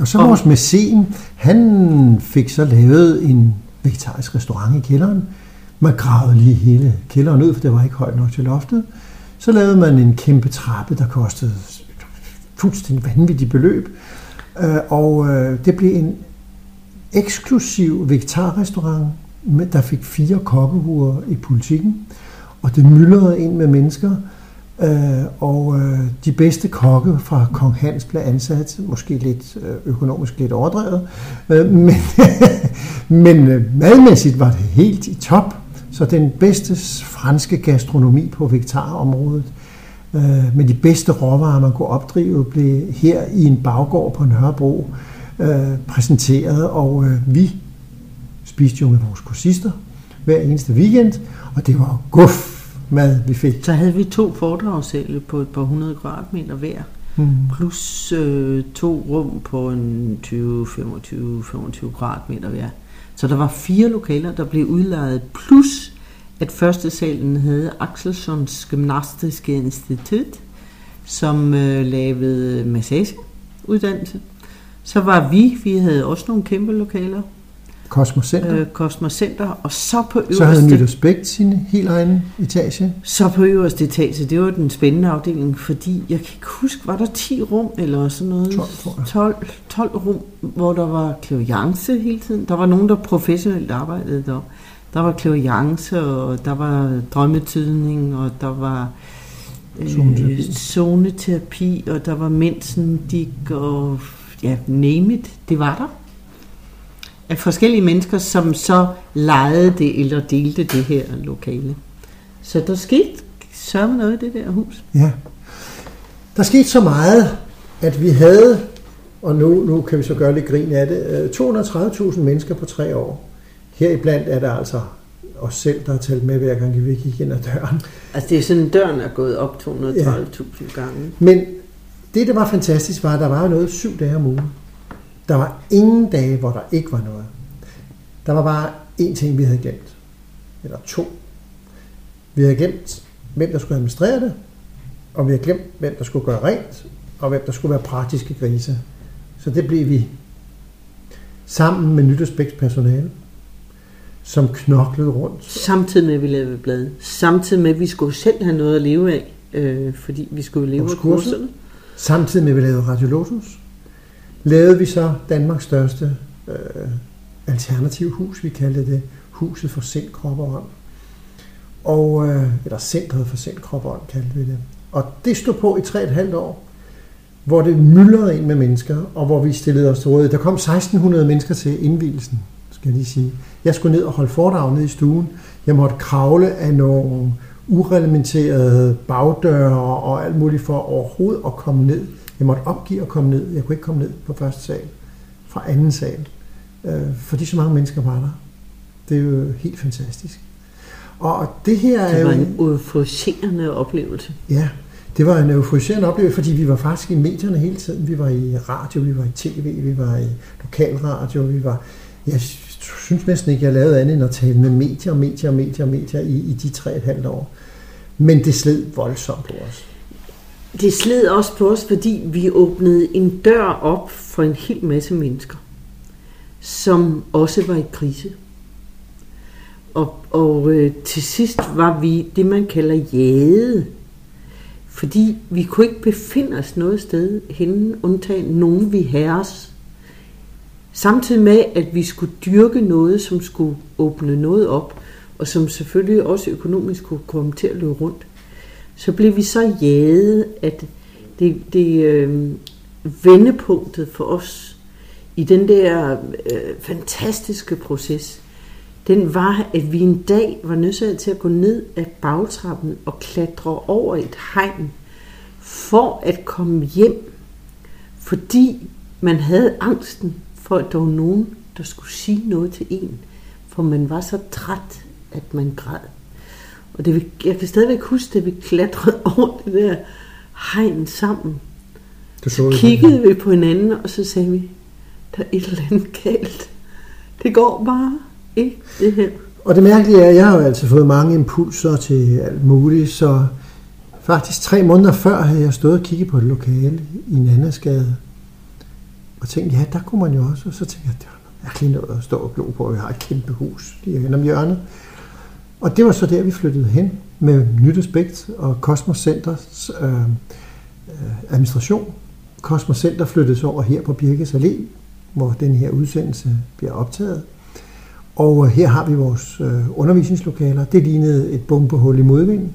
Og så Og- vores mæcen, han fik så lavet en vegetarisk restaurant i kælderen. Man gravede lige hele kælderen ud, for det var ikke højt nok til loftet. Så lavede man en kæmpe trappe, der kostede fuldstændig vanvittigt beløb. Øh, og øh, det blev en eksklusiv vegetarrestaurant, med- der fik fire kokkehuer i politikken. Og det myldrede ind med mennesker. Øh, og øh, de bedste kokke fra Kong Hans blev ansat, måske lidt øh, økonomisk lidt overdrevet, øh, men, men øh, madmæssigt var det helt i top. Så den bedste franske gastronomi på vegetarområdet, øh, med de bedste råvarer, man kunne opdrive, blev her i en baggård på Nørrebro øh, præsenteret, og øh, vi spiste jo med vores kursister hver eneste weekend, og det var guf mad, vi fik. Så havde vi to foredragssale på et par hundrede kvadratmeter hver, Mm. plus øh, to rum på en 20, 25, 25 kvadratmeter hver. Så der var fire lokaler, der blev udlejet, plus at første salen havde Axelsons Gymnastiske Institut, som øh, lavede massageuddannelse. Så var vi, vi havde også nogle kæmpe lokaler. Cosmos Center. øh, Cosmos Center, og så på øverste, Så havde Nytårsbæk sin helt egen etage. så på øverste etage, det var den spændende afdeling, fordi jeg kan ikke huske, var der 10 rum eller sådan noget? 12, tror jeg. 12, 12 rum, hvor der var klaviance hele tiden. Der var nogen, der professionelt arbejdede der. Der var klaviance, og der var drømmetydning, og der var øh, Zoneterapi. zoneterapi, og der var mensendik, og ja, name it, det var der. Af forskellige mennesker, som så lejede det eller delte det her lokale. Så der skete sørme noget i det der hus. Ja. Der skete så meget, at vi havde, og nu, nu kan vi så gøre lidt grin af det, øh, 230.000 mennesker på tre år. Heriblandt er der altså os selv, der har talt med hver gang, vi gik ind ad døren. Altså det er sådan, døren er gået op 230.000 gange. Men det, der var fantastisk, var, at der var noget syv dage om ugen. Der var ingen dage, hvor der ikke var noget. Der var bare én ting, vi havde glemt. Eller to. Vi havde glemt, hvem der skulle administrere det, og vi havde glemt, hvem der skulle gøre rent, og hvem der skulle være praktiske grise. Så det blev vi sammen med Nytårsbæks personale, som knoklede rundt. Samtidig med, at vi lavede blade. Samtidig med, at vi skulle selv have noget at leve af. Øh, fordi vi skulle leve af kurser. kurserne. Samtidig med, at vi lavede Radio Lotus, lavede vi så Danmarks største øh, alternativ hus, vi kaldte det Huset for Sind, Krop og Ånd. Og, øh, eller Centret for Sind, Krop og Ånd kaldte vi det. Og det stod på i tre et halvt år, hvor det myldrede ind med mennesker, og hvor vi stillede os til rådighed. Der kom 1600 mennesker til indvielsen, skal jeg lige sige. Jeg skulle ned og holde foredrag nede i stuen. Jeg måtte kravle af nogle ureglementerede bagdøre og alt muligt for overhovedet at komme ned. Jeg måtte opgive at komme ned. Jeg kunne ikke komme ned på første sal fra anden sal, øh, fordi så mange mennesker var der. Det er jo helt fantastisk. Og det her er Det jo... var en euforiserende oplevelse. Ja, det var en euforiserende oplevelse, fordi vi var faktisk i medierne hele tiden. Vi var i radio, vi var i tv, vi var i lokalradio, vi var... Jeg synes næsten ikke, jeg lavede andet end at tale med medier, medier, medier, medier i, i de tre et halvt år. Men det sled voldsomt på os. Det sled også på os, fordi vi åbnede en dør op for en hel masse mennesker, som også var i krise. Og, og øh, til sidst var vi det, man kalder jade. Fordi vi kunne ikke befinde os noget sted henne, undtagen nogen vi herres. Samtidig med, at vi skulle dyrke noget, som skulle åbne noget op, og som selvfølgelig også økonomisk kunne komme til at løbe rundt, så blev vi så jaget, at det, det øh, vendepunktet for os i den der øh, fantastiske proces, den var, at vi en dag var nødt til at gå ned ad bagtrappen og klatre over et hegn for at komme hjem, fordi man havde angsten for, at der var nogen, der skulle sige noget til en, for man var så træt, at man græd. Og det, vi- jeg kan stadigvæk huske, at vi klatrede over det der hegn sammen. Du Så det. kiggede vi på hinanden, og så sagde vi, der er et eller andet galt. Det går bare ikke, det her. Og det mærkelige er, at jeg har jo altid fået mange impulser til alt muligt, så faktisk tre måneder før havde jeg stået og kigget på et lokale i Nannasgade, og tænkte, ja, der kunne man jo også. Og så tænkte jeg, det var noget mærkeligt noget at stå og glo på, vi har et kæmpe hus lige hen om hjørnet. Og det var så der, vi flyttede hen med Nytårsbægt og Kosmos Centers øh, øh administration. Kosmos Center flyttede så over her på Birkes Allé, hvor den her udsendelse bliver optaget. Og øh, her har vi vores øh, undervisningslokaler. Det lignede et bombehul i modvinden.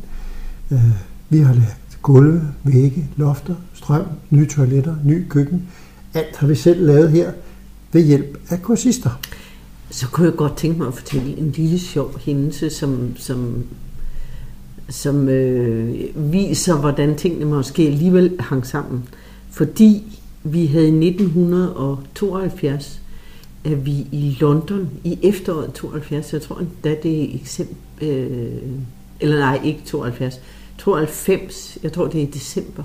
Øh, vi har lavet gulve, vægge, lofter, strøm, nye toiletter, ny køkken. Alt har vi selv lavet her ved hjælp af kursister. Så kunne jeg godt tænke mig at fortælle en lille sjov hændelse, som, som, som øh, viser, hvordan tingene måske alligevel hang sammen. Fordi vi havde i 1972, at vi i London i efteråret 72, jeg tror endda det er eksempel, øh, eller nej, ikke 72, 92, jeg tror det er i december.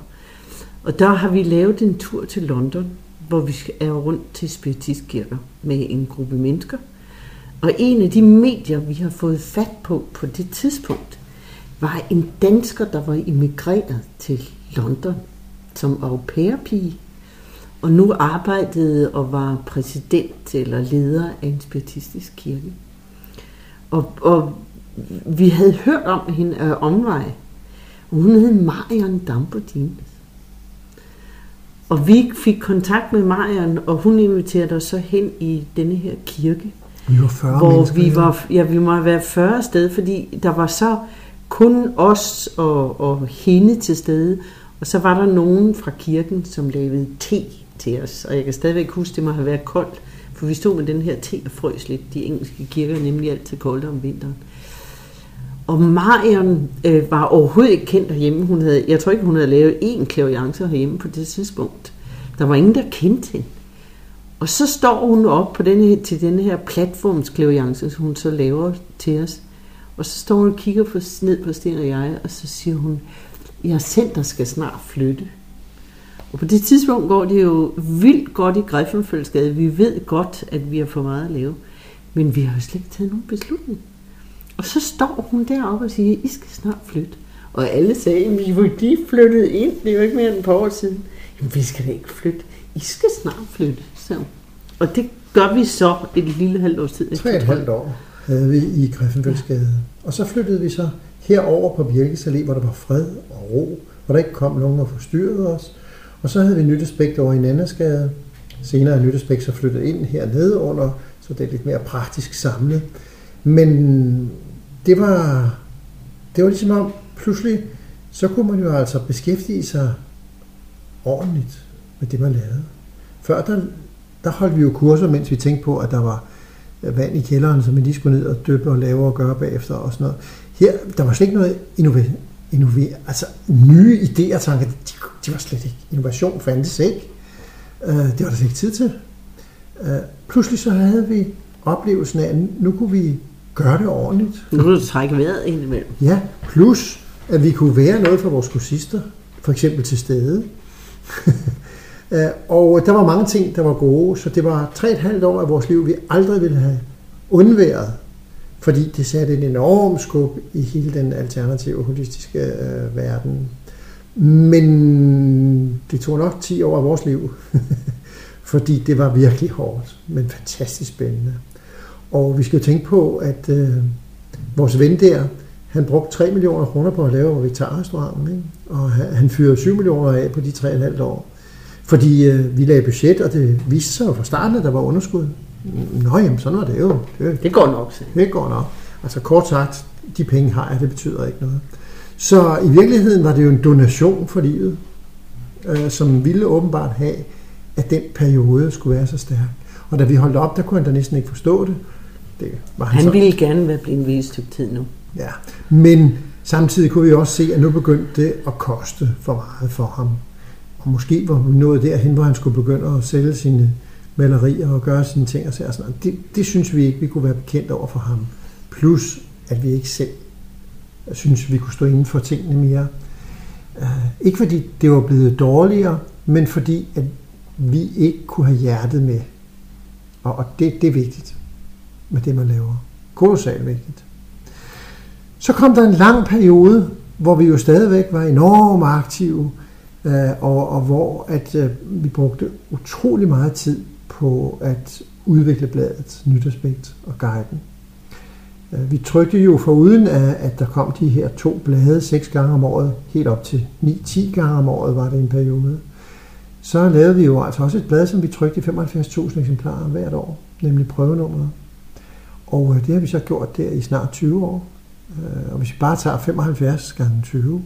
Og der har vi lavet en tur til London, hvor vi er rundt til spiritistkirker med en gruppe mennesker. Og en af de medier, vi har fået fat på på det tidspunkt, var en dansker, der var immigreret til London som au pair-pige. og nu arbejdede og var præsident eller leder af en spiritistisk kirke. Og, og vi havde hørt om hende af omvej. Og hun hed Marion Dambodines. Og vi fik kontakt med Marion, og hun inviterede os så hen i denne her kirke. Vi var 40 hvor vi var, ja, vi må været 40 sted, fordi der var så kun os og, og hende til stede, og så var der nogen fra kirken, som lavede te til os, og jeg kan stadigvæk huske, det må have været koldt, for vi stod med den her te og frøs lidt. De engelske kirker er nemlig altid kolde om vinteren. Og Marion øh, var overhovedet ikke kendt derhjemme. Hun havde, jeg tror ikke, hun havde lavet én klaviance herhjemme på det tidspunkt. Der var ingen, der kendte hende. Og så står hun op på denne, til denne her platformsklaviance, som hun så laver til os. Og så står hun og kigger på, ned på Sten og jeg, og så siger hun, jeg center skal snart flytte. Og på det tidspunkt går det jo vildt godt i Griffenføldsgade. Vi ved godt, at vi har for meget at lave. Men vi har jo slet ikke taget nogen beslutning. Og så står hun deroppe og siger, I skal snart flytte. Og alle sagde, vi var lige flyttet ind, det er jo ikke mere end et par år siden. Jamen, vi skal da ikke flytte. I skal snart flytte. Så. Og det gør vi så et lille halvt års tid. Tre og et halvt år havde vi i Griffenfeldsgade. Og så flyttede vi så herover på Birkes Allé, hvor der var fred og ro, hvor der ikke kom nogen og forstyrrede os. Og så havde vi Nyttesbæk over i Nannasgade. Senere er Nyttesbæk så flyttet ind hernede under, så det er lidt mere praktisk samlet. Men det var, det var ligesom om, pludselig, så kunne man jo altså beskæftige sig ordentligt med det, man lavede. Før der, der holdt vi jo kurser, mens vi tænkte på, at der var vand i kælderen, som vi lige skulle ned og dyppe og lave og gøre bagefter og sådan noget. Her, der var slet ikke noget innover, innover, altså nye idéer og tanker, de, de var slet ikke. Innovation fandtes ikke. Uh, det var der slet ikke tid til. Uh, pludselig så havde vi oplevelsen af, at nu kunne vi gøre det ordentligt. Nu kunne du trække vejret ind imellem. Ja, plus at vi kunne være noget for vores kursister, for eksempel til stede. Øh, og der var mange ting, der var gode, så det var tre et halvt år af vores liv, vi aldrig ville have undværet, fordi det satte en enorm skub i hele den alternative holistiske øh, verden. Men det tog nok 10 år af vores liv, fordi det var virkelig hårdt, men fantastisk spændende. Og vi skal jo tænke på, at øh, vores ven der, han brugte 3 millioner kroner på at lave vegetarrestauranten, ikke? og han, han fyrede 7 millioner af på de 3,5 år. Fordi øh, vi lagde budget, og det viste sig jo fra starten, at der var underskud. Nå jamen, sådan var det jo. Det, det går nok, sagde Det går nok. Altså kort sagt, de penge har jeg, det betyder ikke noget. Så i virkeligheden var det jo en donation for livet, øh, som ville åbenbart have, at den periode skulle være så stærk. Og da vi holdt op, der kunne han da næsten ikke forstå det. det var han, han så... ville gerne være blevet en stykke tid nu. Ja, men samtidig kunne vi også se, at nu begyndte det at koste for meget for ham. Og måske var nået derhen, hvor han skulle begynde at sælge sine malerier og gøre sine ting og sådan noget. Det, det synes vi ikke, vi kunne være bekendt over for ham. Plus, at vi ikke selv synes, vi kunne stå inden for tingene mere. Øh, ikke fordi det var blevet dårligere, men fordi, at vi ikke kunne have hjertet med. Og, og det, det er vigtigt med det, man laver. Kolossalt vigtigt. Så kom der en lang periode, hvor vi jo stadigvæk var enormt aktive, øh, og, og hvor at øh, vi brugte utrolig meget tid på at udvikle bladets Nytårspægt og Guiden. Øh, vi trykte jo foruden, af, at der kom de her to blade seks gange om året, helt op til 9-10 gange om året var det en periode. Så lavede vi jo altså også et blad, som vi trykte i 75.000 eksemplarer hvert år, nemlig prøvenummeret. Og øh, det har vi så gjort der i snart 20 år. Øh, og hvis vi bare tager 75 gange 20,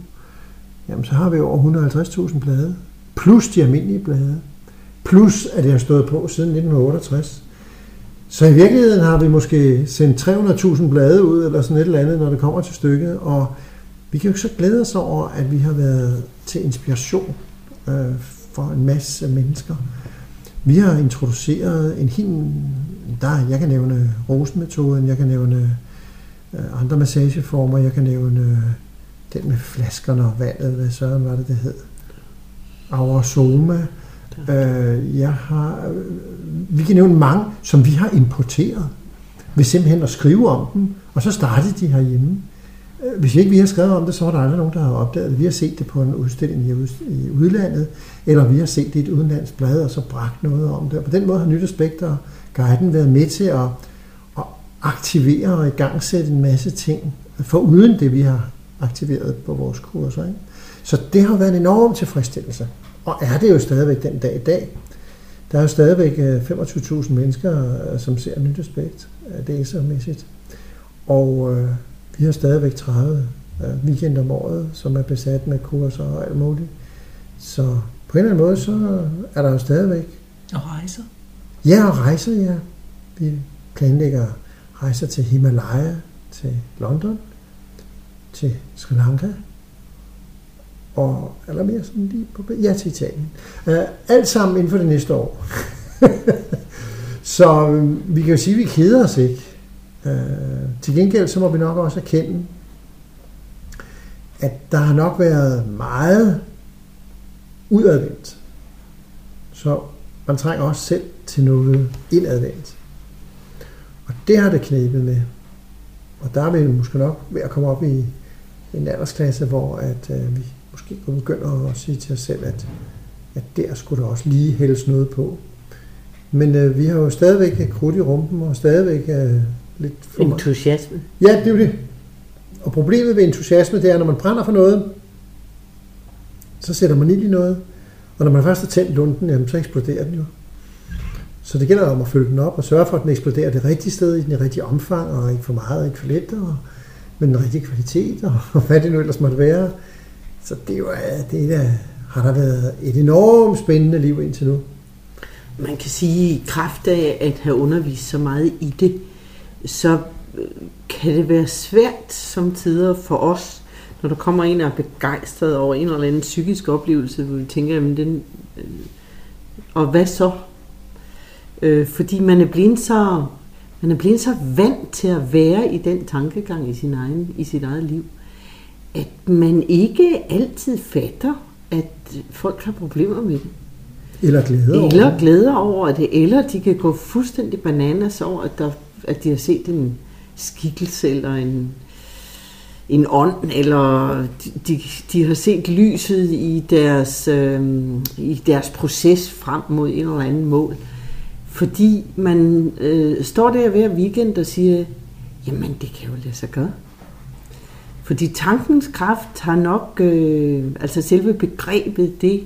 jamen så har vi over 150.000 blade. Plus de almindelige blade. Plus at det har stået på siden 1968. Så i virkeligheden har vi måske sendt 300.000 blade ud, eller sådan et eller andet, når det kommer til stykket. Og vi kan jo så glæde os over, at vi har været til inspiration øh, for en masse mennesker. Vi har introduceret en hel... Der, jeg kan nævne rosenmetoden, jeg kan nævne øh, andre massageformer, jeg kan nævne øh, den med flaskerne og vandet, hvad søren var det, det hed? Aurosoma. Øh, jeg har, øh, vi kan nævne mange, som vi har importeret ved simpelthen at skrive om dem, og så startede de herhjemme. Øh, hvis ikke vi har skrevet om det, så var der aldrig nogen, der har opdaget det. Vi har set det på en udstilling i i udlandet, eller vi har set det i et udenlandsk blad, og så bragt noget om det. Og på den måde har Nyt Aspekt og Guiden været med til at, at aktivere og igangsætte en masse ting, for uden det, vi har aktiveret på vores kurser. Ikke? Så det har været en enorm tilfredsstillelse. Og er det jo stadigvæk den dag i dag. Der er jo stadigvæk øh, 25.000 mennesker, øh, som ser Nyt Aspekt. øh, Det er så mæssigt. Og øh, vi har stadigvæk 30 øh, weekender om året, som er besat med kurser og alt muligt. Så på en eller anden måde, så er der jo stadigvæk Og rejser. Ja, og rejser, ja. Vi planlægger rejser til Himalaya, til London, til Sri Lanka, og eller mere sådan lige på ja, til Italien. Uh, alt sammen inden for det næste år. så vi kan jo sige, at vi keder os ikke. Uh, til gengæld så må vi nok også erkende, at der har nok været meget udadvendt. Så man trænger også selv til noget indadvendt. Og det har det knæbet med. Og der er vi måske nok ved at komme op i en aldersklasse, hvor at, øh, vi måske kunne begynde at sige til os selv, at, at der skulle der også lige hældes noget på. Men øh, vi har jo stadigvæk krudt i rumpen, og stadigvæk øh, lidt for meget. Entusiasme. Ja, det er jo det. Og problemet ved entusiasme, det er, når man brænder for noget, så sætter man ild i noget. Og når man først har tændt lunden, jamen, så eksploderer den jo. Så det gælder om at følge den op og sørge for, at den eksploderer det rigtige sted, i den rigtige omfang, og ikke for meget, og ikke for lidt, og med den rigtige kvalitet, og hvad det nu ellers måtte være. Så det, var, det der, har der været et enormt spændende liv indtil nu. Man kan sige, i kraft af at have undervist så meget i det, så øh, kan det være svært som tider for os, når der kommer en, der er begejstret over en eller anden psykisk oplevelse, hvor vi tænker, jamen den, øh, og hvad så? Øh, fordi man er blevet så man er blevet så vant til at være i den tankegang i sin egen i sit eget liv, at man ikke altid fatter, at folk har problemer med det. Eller glæde over Eller glæder over det, eller de kan gå fuldstændig bananas over, at, der, at de har set en skikkelse eller en, en ånd, eller de, de, har set lyset i deres, øh, i deres proces frem mod en eller anden mål. Fordi man øh, står der hver weekend og siger, jamen det kan jo lade sig gøre. Fordi tankens kraft har nok, øh, altså selve begrebet det,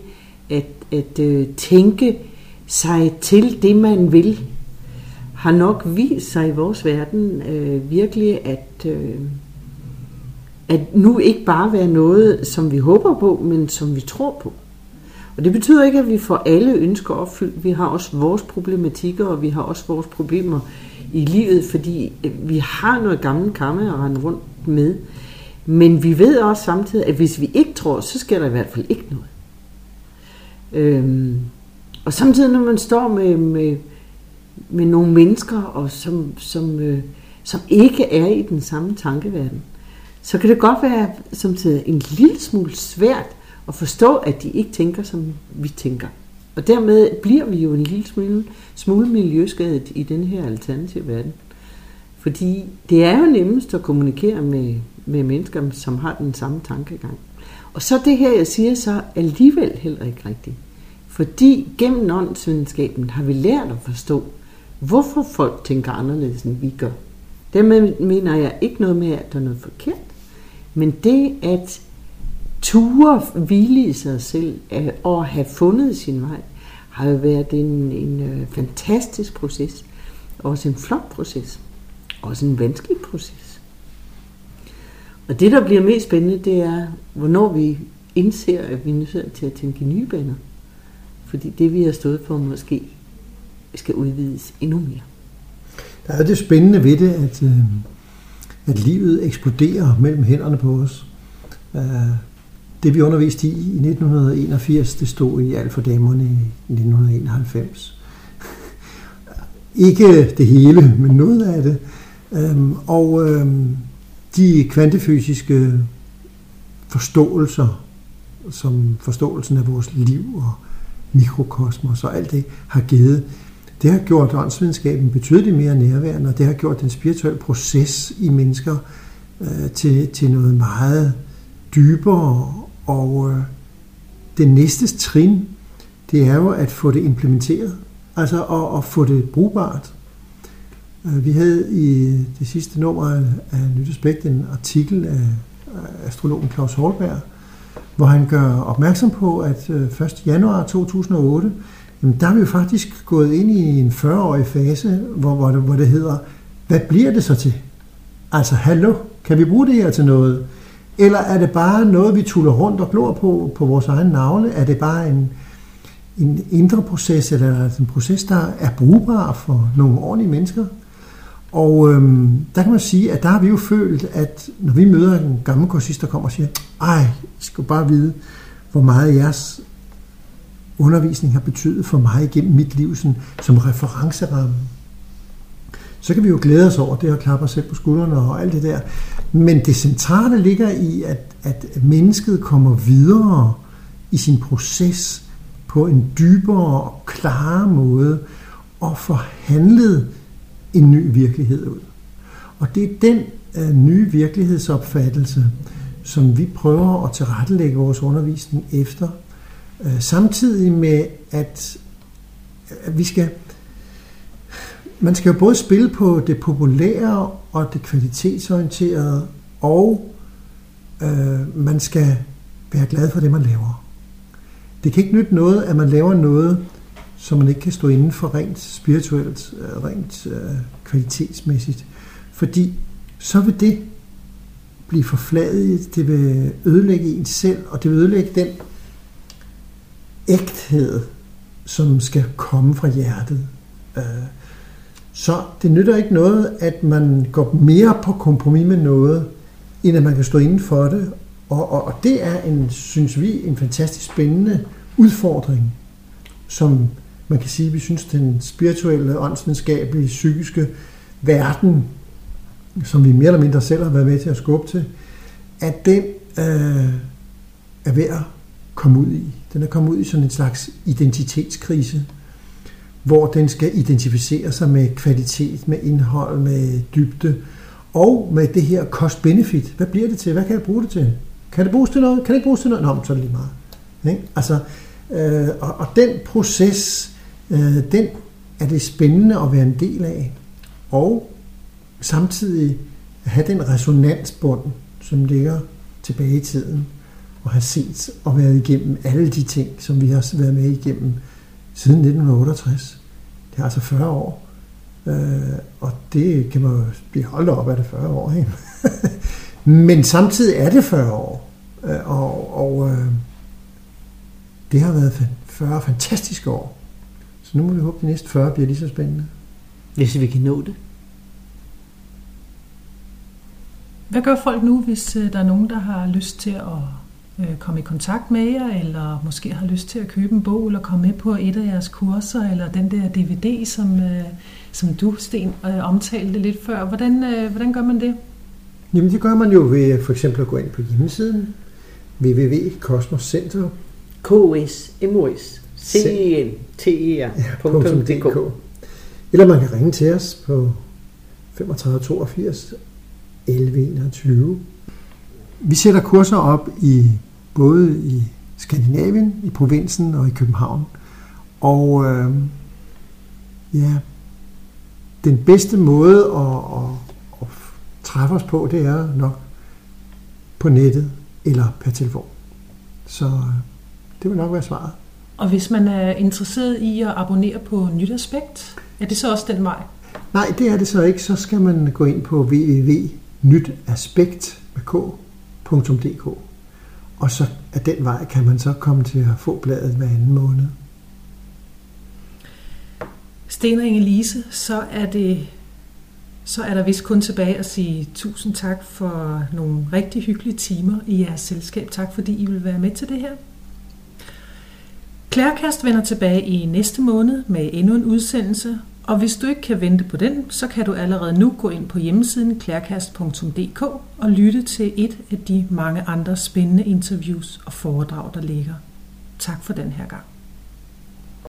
at, at øh, tænke sig til det, man vil, har nok vist sig i vores verden øh, virkelig at, øh, at nu ikke bare være noget, som vi håber på, men som vi tror på. Og det betyder ikke, at vi får alle ønsker opfyldt. Vi har også vores problematikker, og vi har også vores problemer i livet, fordi øh, vi har noget gammelt karma at rende rundt med. Men vi ved også samtidig, at hvis vi ikke tror, så sker der i hvert fald ikke noget. Øhm, og samtidig, når man står med, med, med nogle mennesker, og som, som, øh, som ikke er i den samme tankeverden, så kan det godt være samtidig en lille smule svært at forstå, at de ikke tænker, som vi tænker. Og dermed bliver vi jo en lille smule, smule miljøskadet i den her alternative verden. Fordi det er jo nemmest at kommunikere med, med mennesker, som har den samme tankegang. Og så det her, jeg siger så alligevel heller ikke rigtigt. Fordi gennem åndsvidenskaben har vi lært at forstå, hvorfor folk tænker anderledes, end vi gør. Dermed mener jeg ikke noget med, at der er noget forkert, men det at ture hvile i sig selv øh, og have fundet sin vej, har jo været en, en øh, fantastisk proces. Også en flot proces. Også en vanskelig proces. Og det, der bliver mest spændende, det er, hvornår vi indser, at vi er nødt til at tænke nye baner. Fordi det, vi har stået for, måske skal udvides endnu mere. Der er det spændende ved det, at, øh, at livet eksploderer mellem hænderne på os. Øh, det vi underviste i i 1981, det stod i Alt for Damerne i 1991. Ikke det hele, men noget af det. Øhm, og øhm, de kvantefysiske forståelser, som forståelsen af vores liv og mikrokosmos og alt det har givet, det har gjort åndsvidenskaben betydeligt mere nærværende, og det har gjort den spirituelle proces i mennesker øh, til, til noget meget dybere. Og øh, det næste trin, det er jo at få det implementeret, altså at, at få det brugbart. Øh, vi havde i det sidste nummer af Nyt Aspekt en artikel af astrologen Claus Holberg, hvor han gør opmærksom på, at øh, 1. Januar 2008, jamen der er vi jo faktisk gået ind i en 40-årig fase, hvor, hvor, det, hvor det hedder, hvad bliver det så til? Altså, hallo, kan vi bruge det her til noget? Eller er det bare noget, vi tuller rundt og glor på, på vores egen navle? Er det bare en, en indre proces, eller en proces, der er brugbar for nogle ordentlige mennesker? Og øhm, der kan man sige, at der har vi jo følt, at når vi møder en gammel kursist, der kommer og siger, ej, jeg skal bare vide, hvor meget jeres undervisning har betydet for mig igennem mit liv sådan, som referenceramme. Så kan vi jo glæde os over det og klappe os selv på skuldrene og alt det der. Men det centrale ligger i, at, at mennesket kommer videre i sin proces på en dybere og klarere måde og får handlet en ny virkelighed ud. Og det er den uh, nye virkelighedsopfattelse, som vi prøver at tilrettelægge vores undervisning efter, uh, samtidig med, at, at vi skal man skal jo både spille på det populære og det kvalitetsorienterede, og øh, man skal være glad for det, man laver. Det kan ikke nytte noget, at man laver noget, som man ikke kan stå inden for rent spirituelt, øh, rent øh, kvalitetsmæssigt. Fordi så vil det blive forfladet, det vil ødelægge en selv, og det vil ødelægge den ægthed, som skal komme fra hjertet. Øh, så det nytter ikke noget, at man går mere på kompromis med noget, end at man kan stå inden for det. Og, og, og det er, en, synes vi, en fantastisk spændende udfordring, som man kan sige, vi synes, den spirituelle, åndsvidenskabelige, psykiske verden, som vi mere eller mindre selv har været med til at skubbe til, at den øh, er ved at komme ud i. Den er kommet ud i sådan en slags identitetskrise, hvor den skal identificere sig med kvalitet, med indhold, med dybde, og med det her cost-benefit. Hvad bliver det til? Hvad kan jeg bruge det til? Kan det bruges til noget? Kan det ikke bruges til noget? Nå, så er det lige meget. Ikke? Altså, øh, og, og den proces, øh, den er det spændende at være en del af. Og samtidig have den resonansbund, som ligger tilbage i tiden, og have set og været igennem alle de ting, som vi har været med igennem siden 1968. Det er altså 40 år. Øh, og det kan man jo blive holdt op af det 40 år. Ikke? Men samtidig er det 40 år. Øh, og og øh, det har været 40 fantastiske år. Så nu må vi håbe, at de næste 40 bliver lige så spændende. Hvis vi kan nå det. Hvad gør folk nu, hvis øh, der er nogen, der har lyst til at øh, komme i kontakt med jer, eller måske har lyst til at købe en bog, eller komme med på et af jeres kurser, eller den der DVD, som, øh, som du, Sten, øh, omtalte lidt før. Hvordan, øh, hvordan gør man det? Jamen det gør man jo ved for eksempel at gå ind på hjemmesiden www.kosmoscenter KSMOS C-E-N-T-E-R.dk Eller man kan ringe til os på 35 82 11 21. Vi sætter kurser op i både i Skandinavien, i provinsen og i København. Og øh, ja, den bedste måde at, at, at træffe os på, det er nok på nettet eller per telefon. Så øh, det vil nok være svaret. Og hvis man er interesseret i at abonnere på Nyt Aspekt, er det så også den vej? Nej, det er det så ikke. Så skal man gå ind på www.nytaspekt.dk og så af den vej kan man så komme til at få bladet hver anden måned. Sten og Inge-Lise, så er det så er der vist kun tilbage at sige tusind tak for nogle rigtig hyggelige timer i jeres selskab. Tak fordi I vil være med til det her. Klærkast vender tilbage i næste måned med endnu en udsendelse, og hvis du ikke kan vente på den, så kan du allerede nu gå ind på hjemmesiden klærkast.dk og lytte til et af de mange andre spændende interviews og foredrag, der ligger. Tak for den her gang.